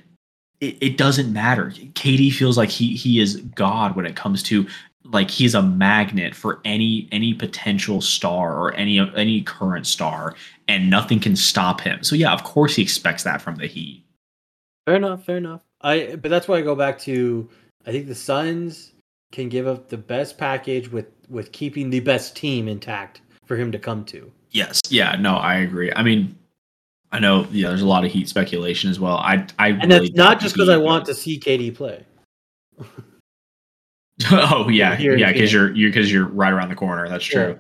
It, it doesn't matter. KD feels like he he is God when it comes to like he's a magnet for any any potential star or any any current star and nothing can stop him so yeah of course he expects that from the heat Fair enough, fair enough. I but that's why I go back to I think the Suns can give up the best package with with keeping the best team intact for him to come to. yes yeah no i agree i mean i know yeah there's a lot of heat speculation as well i i And that's not just because I want to see KD play. oh yeah yeah because you're you because you're right around the corner that's true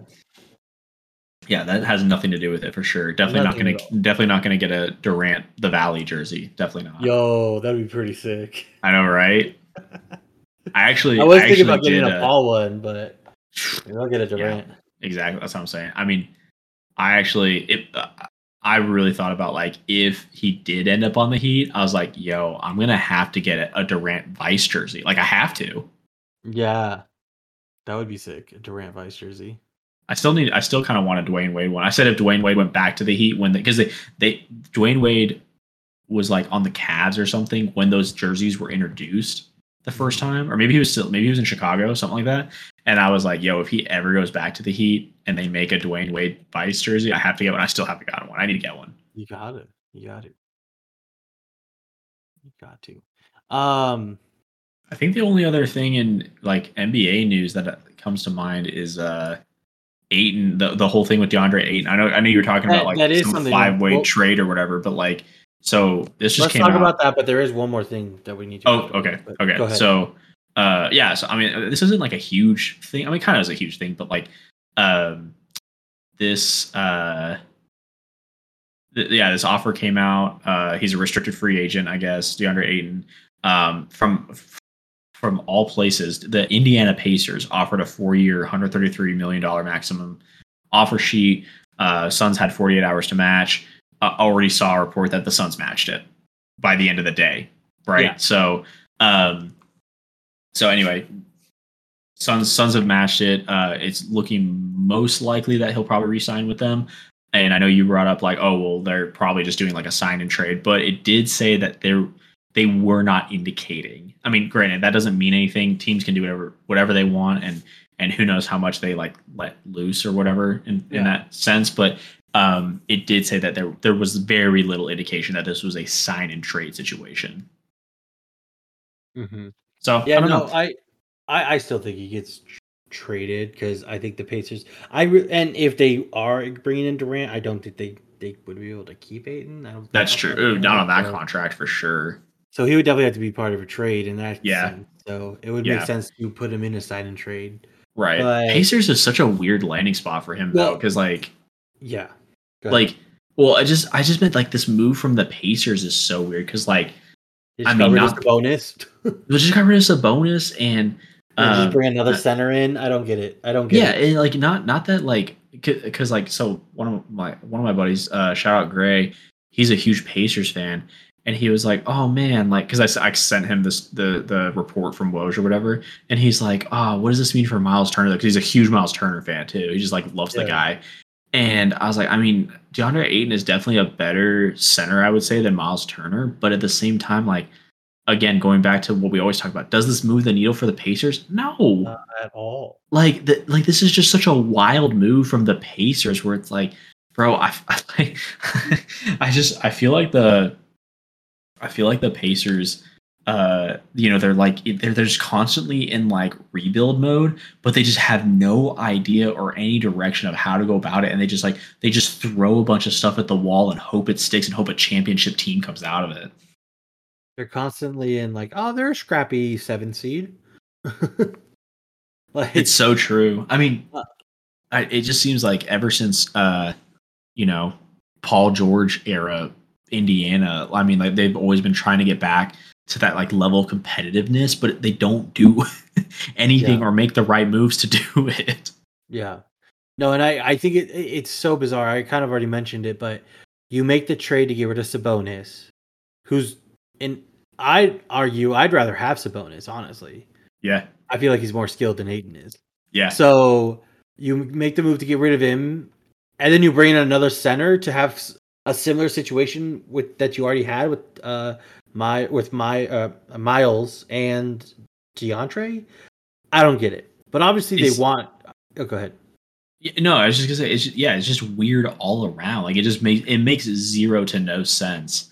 Yeah. yeah that has nothing to do with it for sure definitely Nothing not gonna definitely not gonna get a durant the valley jersey definitely not Yo, that'd be pretty sick. i know right i actually I was I thinking about getting a Paul one, but I'll get a Durant. Exactly. That's what I'm saying. I mean, I actually, it, uh, I really thought about like if he did end up on the Heat, I was like, yo, I'm gonna have to get a Durant Vice jersey. Like I have to. Yeah, that would be sick. A Durant Vice jersey. I still need. I still kind of want a Dwyane Wade one. I said if Dwyane Wade went back to the Heat when they, because they, they Dwyane Wade was like on the Cavs or something when those jerseys were introduced. the first time, or maybe he was still maybe he was in Chicago, something like that. And I was like, yo, if he ever goes back to the Heat and they make a Dwyane Wade Vice jersey, I have to get one. I still haven't gotten one. I need to get one. You got it. You got it. You got to. Um, I think the only other thing in like NBA news that uh, comes to mind is uh Ayton, the, the whole thing with DeAndre Ayton. I know I know you were talking That- about like that is some five way well- trade or whatever, but like so this just let's came talk out. about that. But there is one more thing that we need to. Oh, okay, about, okay. So, uh, yeah. So, I mean, this isn't like a huge thing. I mean, kind of is a huge thing, but like, um, this, uh, th- yeah, this offer came out. Uh, he's a restricted free agent, I guess. DeAndre Ayton, um, from from all places, the Indiana Pacers offered a four-year, 133 million dollar maximum offer sheet. Uh, Suns had 48 hours to match. Uh, already saw a report that the Suns matched it by the end of the day, right? Yeah. So, um, so anyway, Suns Suns have matched it. Uh, it's looking most likely that he'll probably re-sign with them. And I know you brought up like, oh well, they're probably just doing like a sign and trade, but it did say that they're they were not indicating. I mean, granted, that doesn't mean anything. Teams can do whatever whatever they want, and and who knows how much they like let loose or whatever in, Yeah. in that sense. But um, it did say that there there was very little indication that this was a sign and trade situation. Mhm. So Yeah, I don't no, know. I, I, I still think he gets tr- traded because I think the Pacers. I re- and if they are bringing in Durant, I don't think they they would be able to keep Ayton. I don't. That's true. Ooh, not on that contract for sure. So he would definitely have to be part of a trade in that. Yeah. sense. So it would Yeah. make sense to put him in a sign and trade. Right. But- Pacers is such a weird landing spot for him though, because like Yeah. Like well, I just I just meant like this move from the Pacers is so weird because like They I mean, not- bonus. just got rid of Sabonis and um, just bring another uh, center in. I don't get it. I don't get yeah, it. and like not not that like because like so one of my one of my buddies, uh, shout out Gray, he's a huge Pacers fan, and he was like, oh man, like because I sent him this the the report from Woj or whatever, and he's like, oh, what does this mean for Miles Turner? Because he's a huge Miles Turner fan too. He just like loves the guy. And I was like, I mean, DeAndre Ayton is definitely a better center, I would say, than Miles Turner. But at the same time, like, again, going back to what we always talk about, does this move the needle for the Pacers? No Not at all. like the, like this is just such a wild move from the Pacers where it's like, bro, I, I I just I feel like the I feel like the Pacers uh you know they're like they're, they're just constantly in like rebuild mode but they just have no idea or any direction of how to go about it and they just like they just throw a bunch of stuff at the wall and hope it sticks and hope a championship team comes out of it They're constantly in like, oh, they're a scrappy seven seed. like It's so true. I mean, Uh, I, it just seems like ever since uh, you know, Paul George era Indiana, I mean, like they've always been trying to get back to that like level of competitiveness, but they don't do anything Yeah. or make the right moves to do it. Yeah. No, and I, I think it, it- it's so bizarre. I kind of already mentioned it, but you make the trade to get rid of Sabonis, who's and I'd argue I'd rather have Sabonis, honestly. Yeah. I feel like he's more skilled than Ayton is. Yeah. So you make the move to get rid of him, and then you bring in another center to have a similar situation with that you already had with uh my with my uh Miles and DeAndre. I don't get it, but obviously It's- they want. Oh, go ahead. No, I was just gonna say it's just, yeah, it's just weird all around. Like it just makes it makes zero to no sense,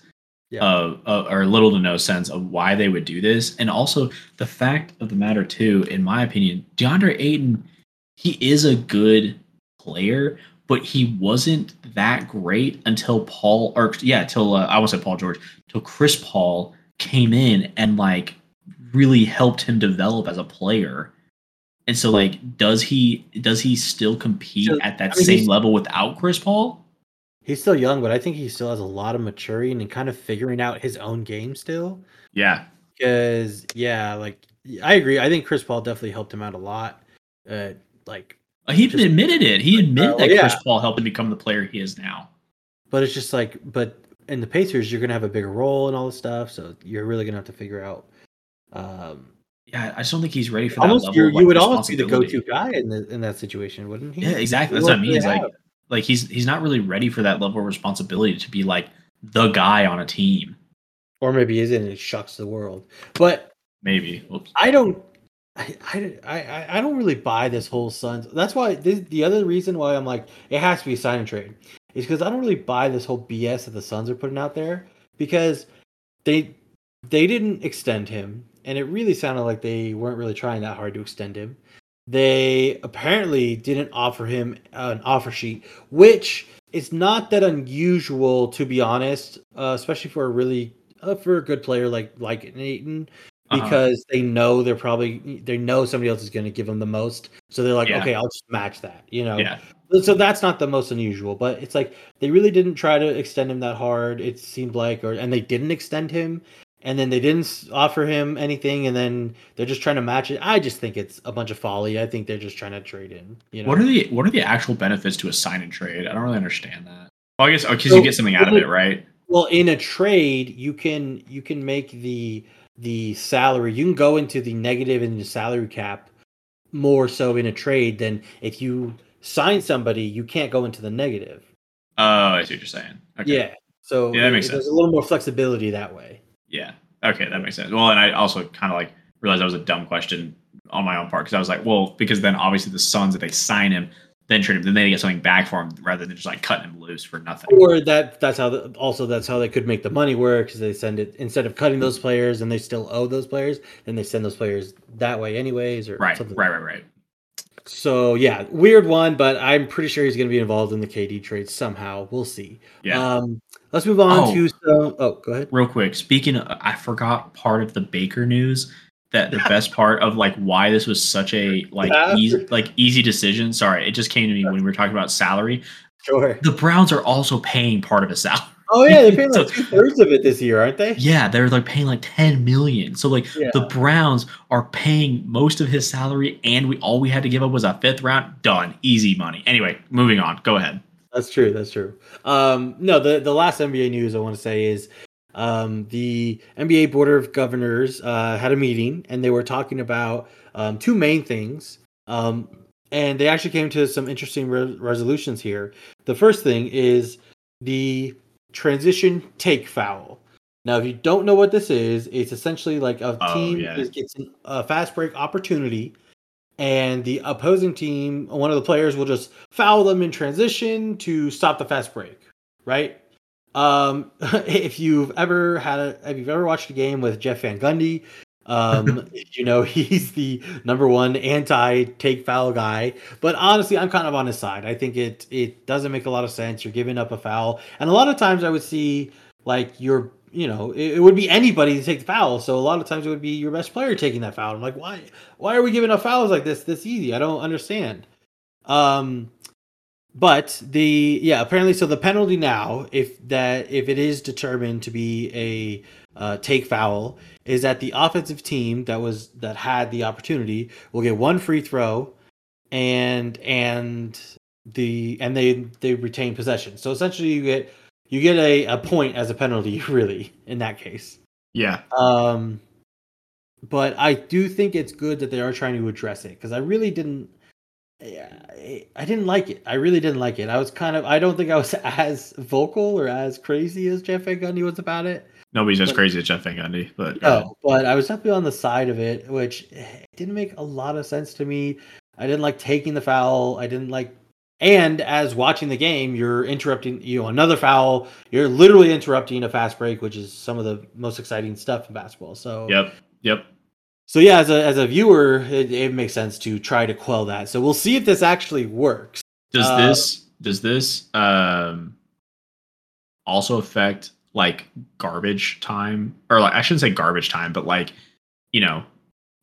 Yeah. uh, uh, or little to no sense of why they would do this. And also the fact of the matter too, in my opinion, DeAndre Ayton, he is a good player, but he wasn't that great until Paul, or yeah, till uh, I won't say Paul George, till Chris Paul came in and like really helped him develop as a player. And so, like, does he does he still compete So, at that I mean, same level without Chris Paul? He's still young, but I think he still has a lot of maturing and kind of figuring out his own game still. Yeah, Because yeah, like I agree. I think Chris Paul definitely helped him out a lot. Uh, like, he even Just- admitted it. He admitted Uh, that yeah. Chris Paul helped him become the player he is now. but it's just like, but in the Pacers, you're gonna have a bigger role and all this stuff, so you're really gonna have to figure out. Um, Yeah, I just don't think he's ready for that almost level. you of, you would almost be the go-to guy in the in that situation, wouldn't he? Yeah, exactly. That's what I mean. It's like like he's he's not really ready for that level of responsibility to be like the guy on a team. or maybe he isn't. and It shocks the world. But maybe. Oops. I don't. I, I, I, don't really buy this whole Suns. That's why the other reason why I'm like it has to be a sign and trade is because I don't really buy this whole BS that the Suns are putting out there because they they didn't extend him and it really sounded like they weren't really trying that hard to extend him. They apparently didn't offer him an offer sheet, which is not that unusual to be honest, uh, especially for a really uh, for a good player like like Uh-huh. because they know they're probably they know somebody else is going to give them the most so they're like Yeah. okay i'll just match that you know Yeah. so that's not the most unusual but it's like they really didn't try to extend him that hard it seemed like or and they didn't extend him and then they didn't offer him anything and then they're just trying to match it i just think it's a bunch of folly i think they're just trying to trade in you know What are the what are the actual benefits to a sign and trade? I don't really understand that. Well, I guess because So, you get something out of it, right? Well, in a trade, you can you can make the the salary. You can go into the negative in the salary cap more so in a trade than if you sign somebody. You can't go into the negative. Oh, I see what you're saying. Okay. Yeah. So Yeah, that makes it- there's sense. a little more flexibility that way. Yeah. Okay, that makes sense. Well, and I also kind of like realized that was a dumb question on my own part because I was like, well, because then obviously the Suns, if they sign him, then trade him, then they get something back for him rather than just like cutting him loose for nothing. Or that that's how the, also that's how they could make the money work because they send it instead of cutting those players and they still owe those players, then they send those players that way anyways or Right, something. right, right, right. So yeah, weird one, but I'm pretty sure he's going to be involved in the KD trade somehow. We'll see. Yeah. Um, let's move on Oh. to some. Oh, go ahead. Real quick, speaking, of, I forgot part of the Baker news. That the best part of like why this was such a like easy like easy decision. Sorry, it just came to me when we were talking about salary. Sure. The Browns are also paying part of his salary. Oh yeah, they're paying like So- two thirds of it this year, aren't they? Yeah, they're like paying like 10 million. So like Yeah. the Browns are paying most of his salary and we all we had to give up was a fifth round. Done. Easy money. Anyway, moving on. Go ahead. That's true. That's true. Um, no, the the last NBA news I want to say is um, the NBA Board of Governors uh, had a meeting and they were talking about um, two main things. Um, and they actually came to some interesting re- resolutions here. The first thing is the transition take foul. Now, if you don't know what this is, it's essentially like a Oh, team yeah. gets a fast break opportunity, and the opposing team, one of the players will just foul them in transition to stop the fast break, right? Um, if you've ever had a, if you've ever watched a game with Jeff Van Gundy, um, you know he's the number one anti take foul guy. But honestly, I'm kind of on his side. I think it it doesn't make a lot of sense. You're giving up a foul, and a lot of times I would see like your you know it, it would be anybody to take the foul. So a lot of times it would be your best player taking that foul. I'm like, why why are we giving up fouls like this this easy? I don't understand. Um, but the yeah apparently so the penalty now if that if it is determined to be a uh, take foul is that the offensive team that was that had the opportunity will get one free throw and and the and they they retain possession so essentially you get you get a, a point as a penalty really in that case Yeah. um, but I do think it's good that they are trying to address it because I really didn't. Yeah, I didn't like it. I really didn't like it. I was kind of. I don't think I was as vocal or as crazy as Jeff Van Gundy was about it. Nobody's as crazy as Jeff Van Gundy, but. No, but I was definitely on the side of it, which eh, didn't make a lot of sense to me. I didn't like taking the foul. I didn't like, and as watching the game, you're interrupting. You know, another foul. You're literally interrupting a fast break, which is some of the most exciting stuff in basketball. So Yep. Yep. So yeah, as a as a viewer, it, it makes sense to try to quell that. So we'll see if this actually works. Does Uh, this does this um also affect like garbage time or like I shouldn't say garbage time, but like you know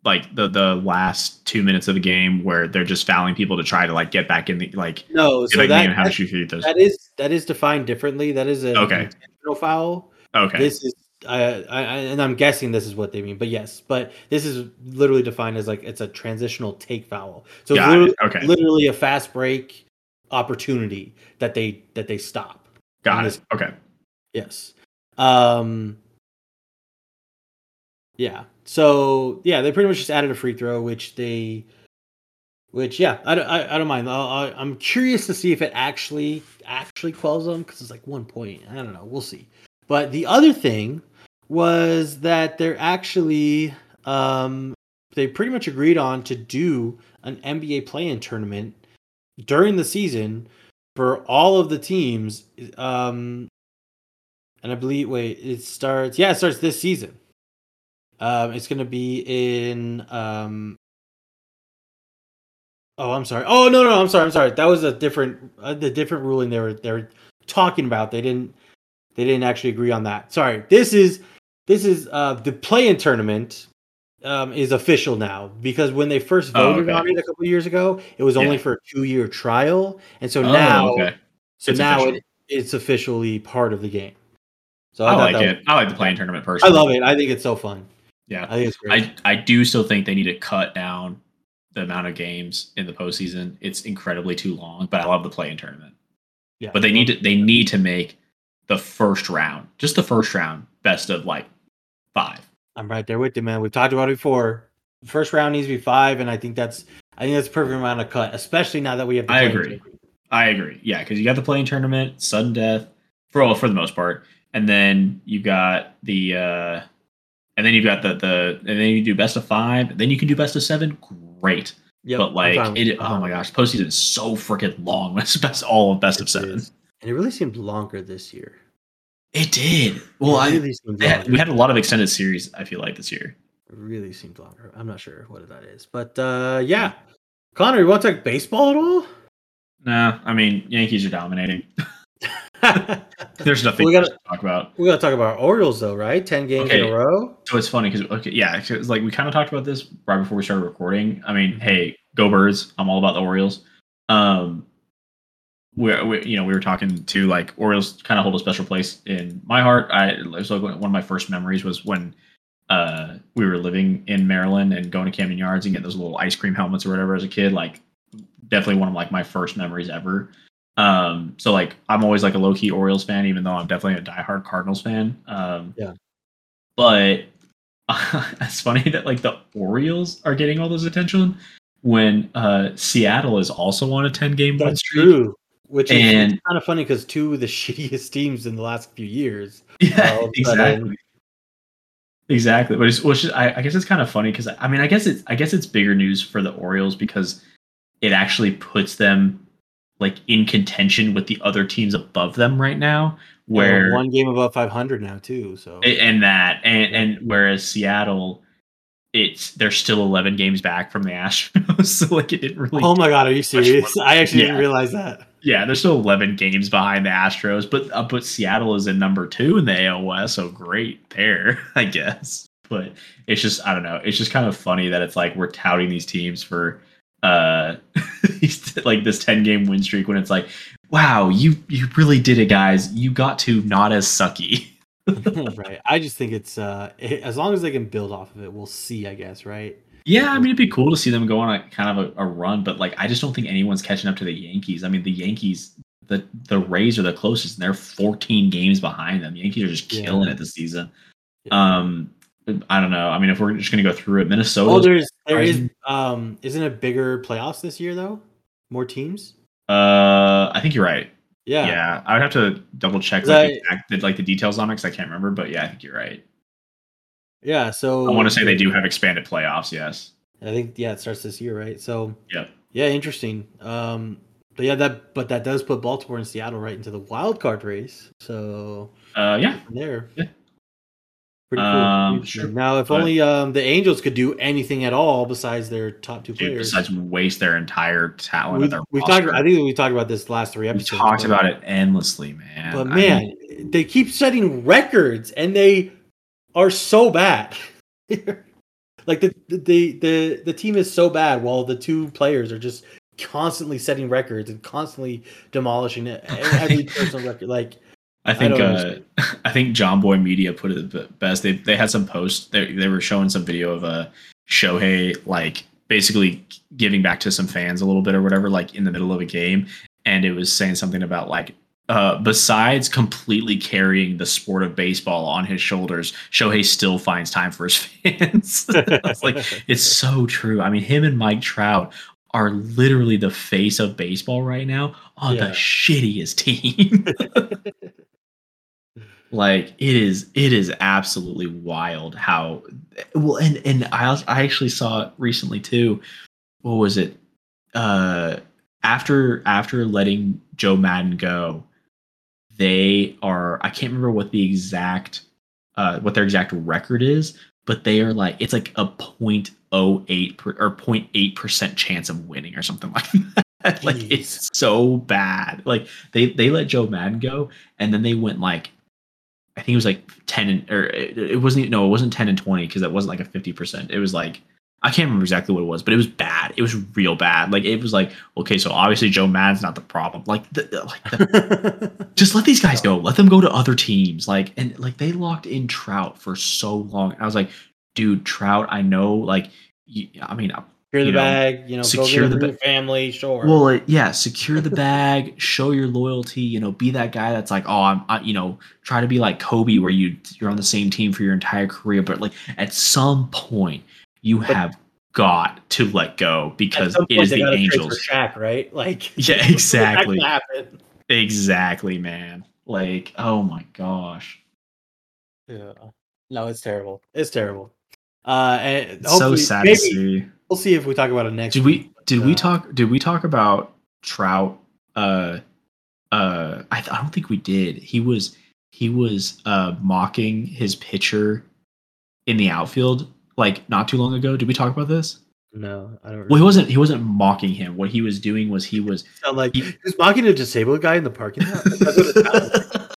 like the the last two minutes of the game where they're just fouling people to try to like get back in the like No, so back in the that, game and how that, that is that is defined differently. That is a Okay. foul. Okay. This is I, I and I'm guessing this is what they mean. But yes, but this is literally defined as like it's a transitional take foul. So literally, it. Okay. literally a fast break opportunity that they that they stop. Got it. this- Okay. Yes. Um Yeah. So yeah, they pretty much just added a free throw, which they, which yeah, I, don't- I, I don't mind. I'll, I, I'm curious to see if it actually actually quells them because it's like one point. I don't know. We'll see. But the other thing was that they're actually um, they pretty much agreed on to do an NBA play-in tournament during the season for all of the teams. Um, and I believe, wait, it starts. Yeah, it starts this season. Um, it's to be in. Um, oh, I'm sorry. Oh no, no, I'm sorry. I'm sorry. That was a different, uh, the different ruling they were they were talking about. They didn't they didn't actually agree on that. Sorry. This is this is uh the play-in tournament um is official now because when they first Oh, voted okay. on it a couple years ago, it was only for a two-year trial, and so Oh, now okay. so It's now official. it, it's officially part of the game. So I thought like it. was- I like the play-in tournament personally. I love it. I think it's so fun. Yeah. I think it's great. I, I do still think they need to cut down the amount of games in the postseason. It's incredibly too long, but I love the play-in tournament. yeah. But they need to they need to make the first round, just the first round, best of like five. I'm right there with you, man. We've talked about it before. First round needs to be five, and I think that's I think that's the perfect amount of cut, especially now that we have. The I agree. tournament. I agree. Yeah, because you got the play-in tournament, sudden death, for all for the most part, and then you got the uh and then you've got the the and then you do best of five, then you can do best of seven. Great. Yep, but like it oh my gosh, postseason is so freaking long. It's best all of best of seven. is. And it really seemed longer this year. It did. Well, it I really seemed had- we had a lot of extended series, I feel like, this year. It really seemed longer. I'm not sure what that is, but uh yeah. Connor, you want to talk baseball at all? Nah, I mean Yankees are dominating. There's nothing We gotta- to talk about. we got to talk about Orioles though, right? Ten games in Okay. a row. So it's funny because okay, yeah, 'cause, like we kind of talked about this right before we started recording. I Mm-hmm. mean, hey, go Birds! I'm all about the Orioles. Um, we, we you know we were talking to like Orioles kind of hold a special place in my heart. I it was like one of my first memories was when uh we were living in Maryland and going to Camden Yards and getting those little ice cream helmets or whatever as a kid. Like definitely one of like my first memories ever. Um, so like I'm always like a low key Orioles fan, even though I'm definitely a diehard Cardinals fan. Um, Yeah. But it's funny that like the Orioles are getting all this attention when uh Seattle is also on a 10 game win That's streak. true. Which is And- kind of funny because two of the shittiest teams in the last few years. Yeah, all of a sudden- exactly. Exactly, but it's, just, I, I guess it's kind of funny because I mean, I guess it's I guess it's bigger news for the Orioles because it actually puts them like in contention with the other teams above them right now. Where one game above 500 now too. So and that and and whereas Seattle it's they're still 11 games back from the Astros so like it didn't really oh my god, are you serious? I actually didn't realize that. Yeah they're still 11 games behind the Astros but uh, but Seattle is in number 2 in the AL West so great there I guess but it's just I don't know it's just kind of funny that it's like we're touting these teams for uh like this 10 game win streak when it's like wow you you really did it guys you got to not as sucky right. I just think it's uh it- as long as they can build off of it, we'll see, I guess, right? Yeah, I mean it'd be cool to see them go on a kind of a, a run, but like I just don't think anyone's catching up to the Yankees. I mean the Yankees, the the Rays are the closest, and they're 14 games behind them. The Yankees are just Yeah. killing it this season. Yeah. Um, I don't know. I mean, if we're just gonna go through it, Minnesota. Oh, there's there is um isn't it bigger playoffs this year though? More teams? uh, I think you're right. Yeah. Yeah, I would have to double check like, that- the, exact- the- like the details on it because I can't remember. But yeah, I think you're right. Yeah, so I want to say they do have expanded playoffs. Yes. I think yeah, it starts this year, right? So Yep. yeah, interesting. Um but yeah, that but that does put Baltimore and Seattle right into the wild card race. So Uh, yeah. there. Yeah. Pretty cool. Um, sure, Now if but- only um the Angels could do anything at all besides their top two Dude, players. besides waste their entire talent. we've, their we've talked I think we talked about this last three episodes. We talked but- about it endlessly, man. But I man, mean, they keep setting records and they are so bad. like the, the the the team is so bad while the two players are just constantly setting records and constantly demolishing it, every personal record. Like I think don't uh. I think Jomboy Media put it the best. They they had some posts. They they were showing some video of a uh, Shohei like basically giving back to some fans a little bit or whatever, like in the middle of a game, and it was saying something about like. Uh, besides completely carrying the sport of baseball on his shoulders, Shohei still finds time for his fans. it's like it's so true. I mean, him and Mike Trout are literally the face of baseball right now on Yeah. the shittiest team. Like it is, it is absolutely wild how well. And and I I actually saw it recently too. What was it? Uh, after after letting Joe Maddon go, they are. I can't remember what the exact uh what their exact record is, but they are like it's like a 0.08 per, or 0.8 percent chance of winning or something like that. like Jeez. it's so bad. Like they they let Joe Maddon go, and then they went like I think it was like 10 and, or it, it wasn't no, it wasn't 10 and 20 because that wasn't like a 50%. It was like I can't remember exactly what it was, but it was bad. It was real bad. Like it was like, okay, so obviously Joe Maddon's not the problem. Like the, like the, just let these guys go. Let them go to other teams. Like and like they locked in Trout for so long. I was like, dude, Trout, I know like you, I mean, uh, Secure the know, bag, you know, secure the ba- family, sure. well, like, yeah, secure the bag, show your loyalty. You know, be that guy that's like, oh, I'm, I, you know, try to be like Kobe, where you you're on the same team for your entire career, but like at some point you But- have got to let go because it is the Angels. Shaq, right? Like, Yeah, exactly. Exactly, man. Like, oh my gosh, Yeah. No, it's terrible. It's terrible. Uh, and so sad maybe to see. we'll see if we talk about it next. Did week, we did but, we uh, talk did we talk about Trout? Uh, uh, I, th- I don't think we did. He was he was uh mocking his pitcher in the outfield like not too long ago. Did we talk about this? No, I don't. Remember. Well, he wasn't he wasn't mocking him. What he was doing was he was sound like he- he was mocking a disabled guy in the parking lot. Like, that's what it sounded like.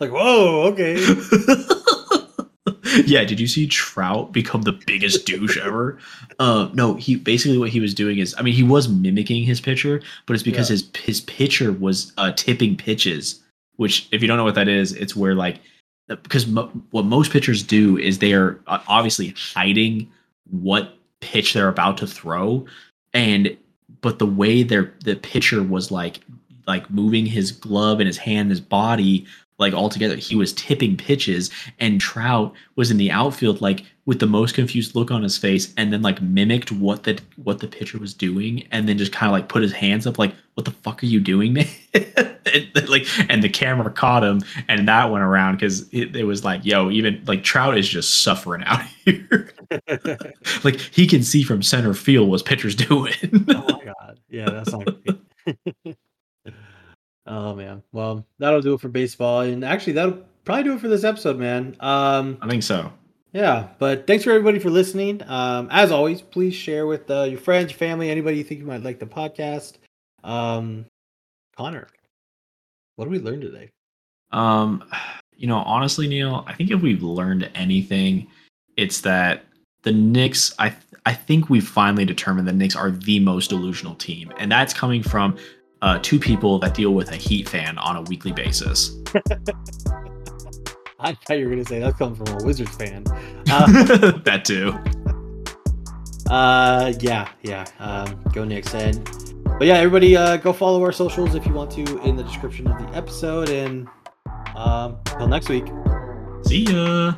Like, whoa, okay. yeah, did you see Trout become the biggest douche ever? Uh, no, he basically what he was doing is, I mean, he was mimicking his pitcher, but it's because Yeah. his his pitcher was uh, tipping pitches. Which, if you don't know what that is, it's where like because mo- what most pitchers do is they are uh, obviously hiding what pitch they're about to throw, and but the way their the pitcher was like like moving his glove and his hand, and his body like altogether. He was tipping pitches, and Trout was in the outfield, like with the most confused look on his face, and then like mimicked what the what the pitcher was doing, and then just kind of like put his hands up, like, "What the fuck are you doing, man?" and, like, and the camera caught him, and that went around because it, it was like, "Yo, even like Trout is just suffering out here." like he can see from center field what pitcher's doing. oh my god, yeah, that's not. Oh man, well, that'll do it for baseball, and actually, that'll probably do it for this episode, man. Um, I think so. yeah, but thanks for everybody for listening. Um, as always, please share with uh, your friends, your family, anybody you think you might like the podcast. Um, Connor, what did we learn today? Um, you know, honestly, Neil, I think if we've learned anything, it's that the Knicks. I I think we've finally determined the Knicks are the most delusional team, and that's coming from uh, two people that deal with a Heat fan on a weekly basis. I thought you were gonna say that's coming from a Wizards fan. Uh, that too. Uh, yeah, yeah. Um, go Knicks. And but yeah, everybody, uh, go follow our socials if you want to in the description of the episode. And um, till next week. See ya.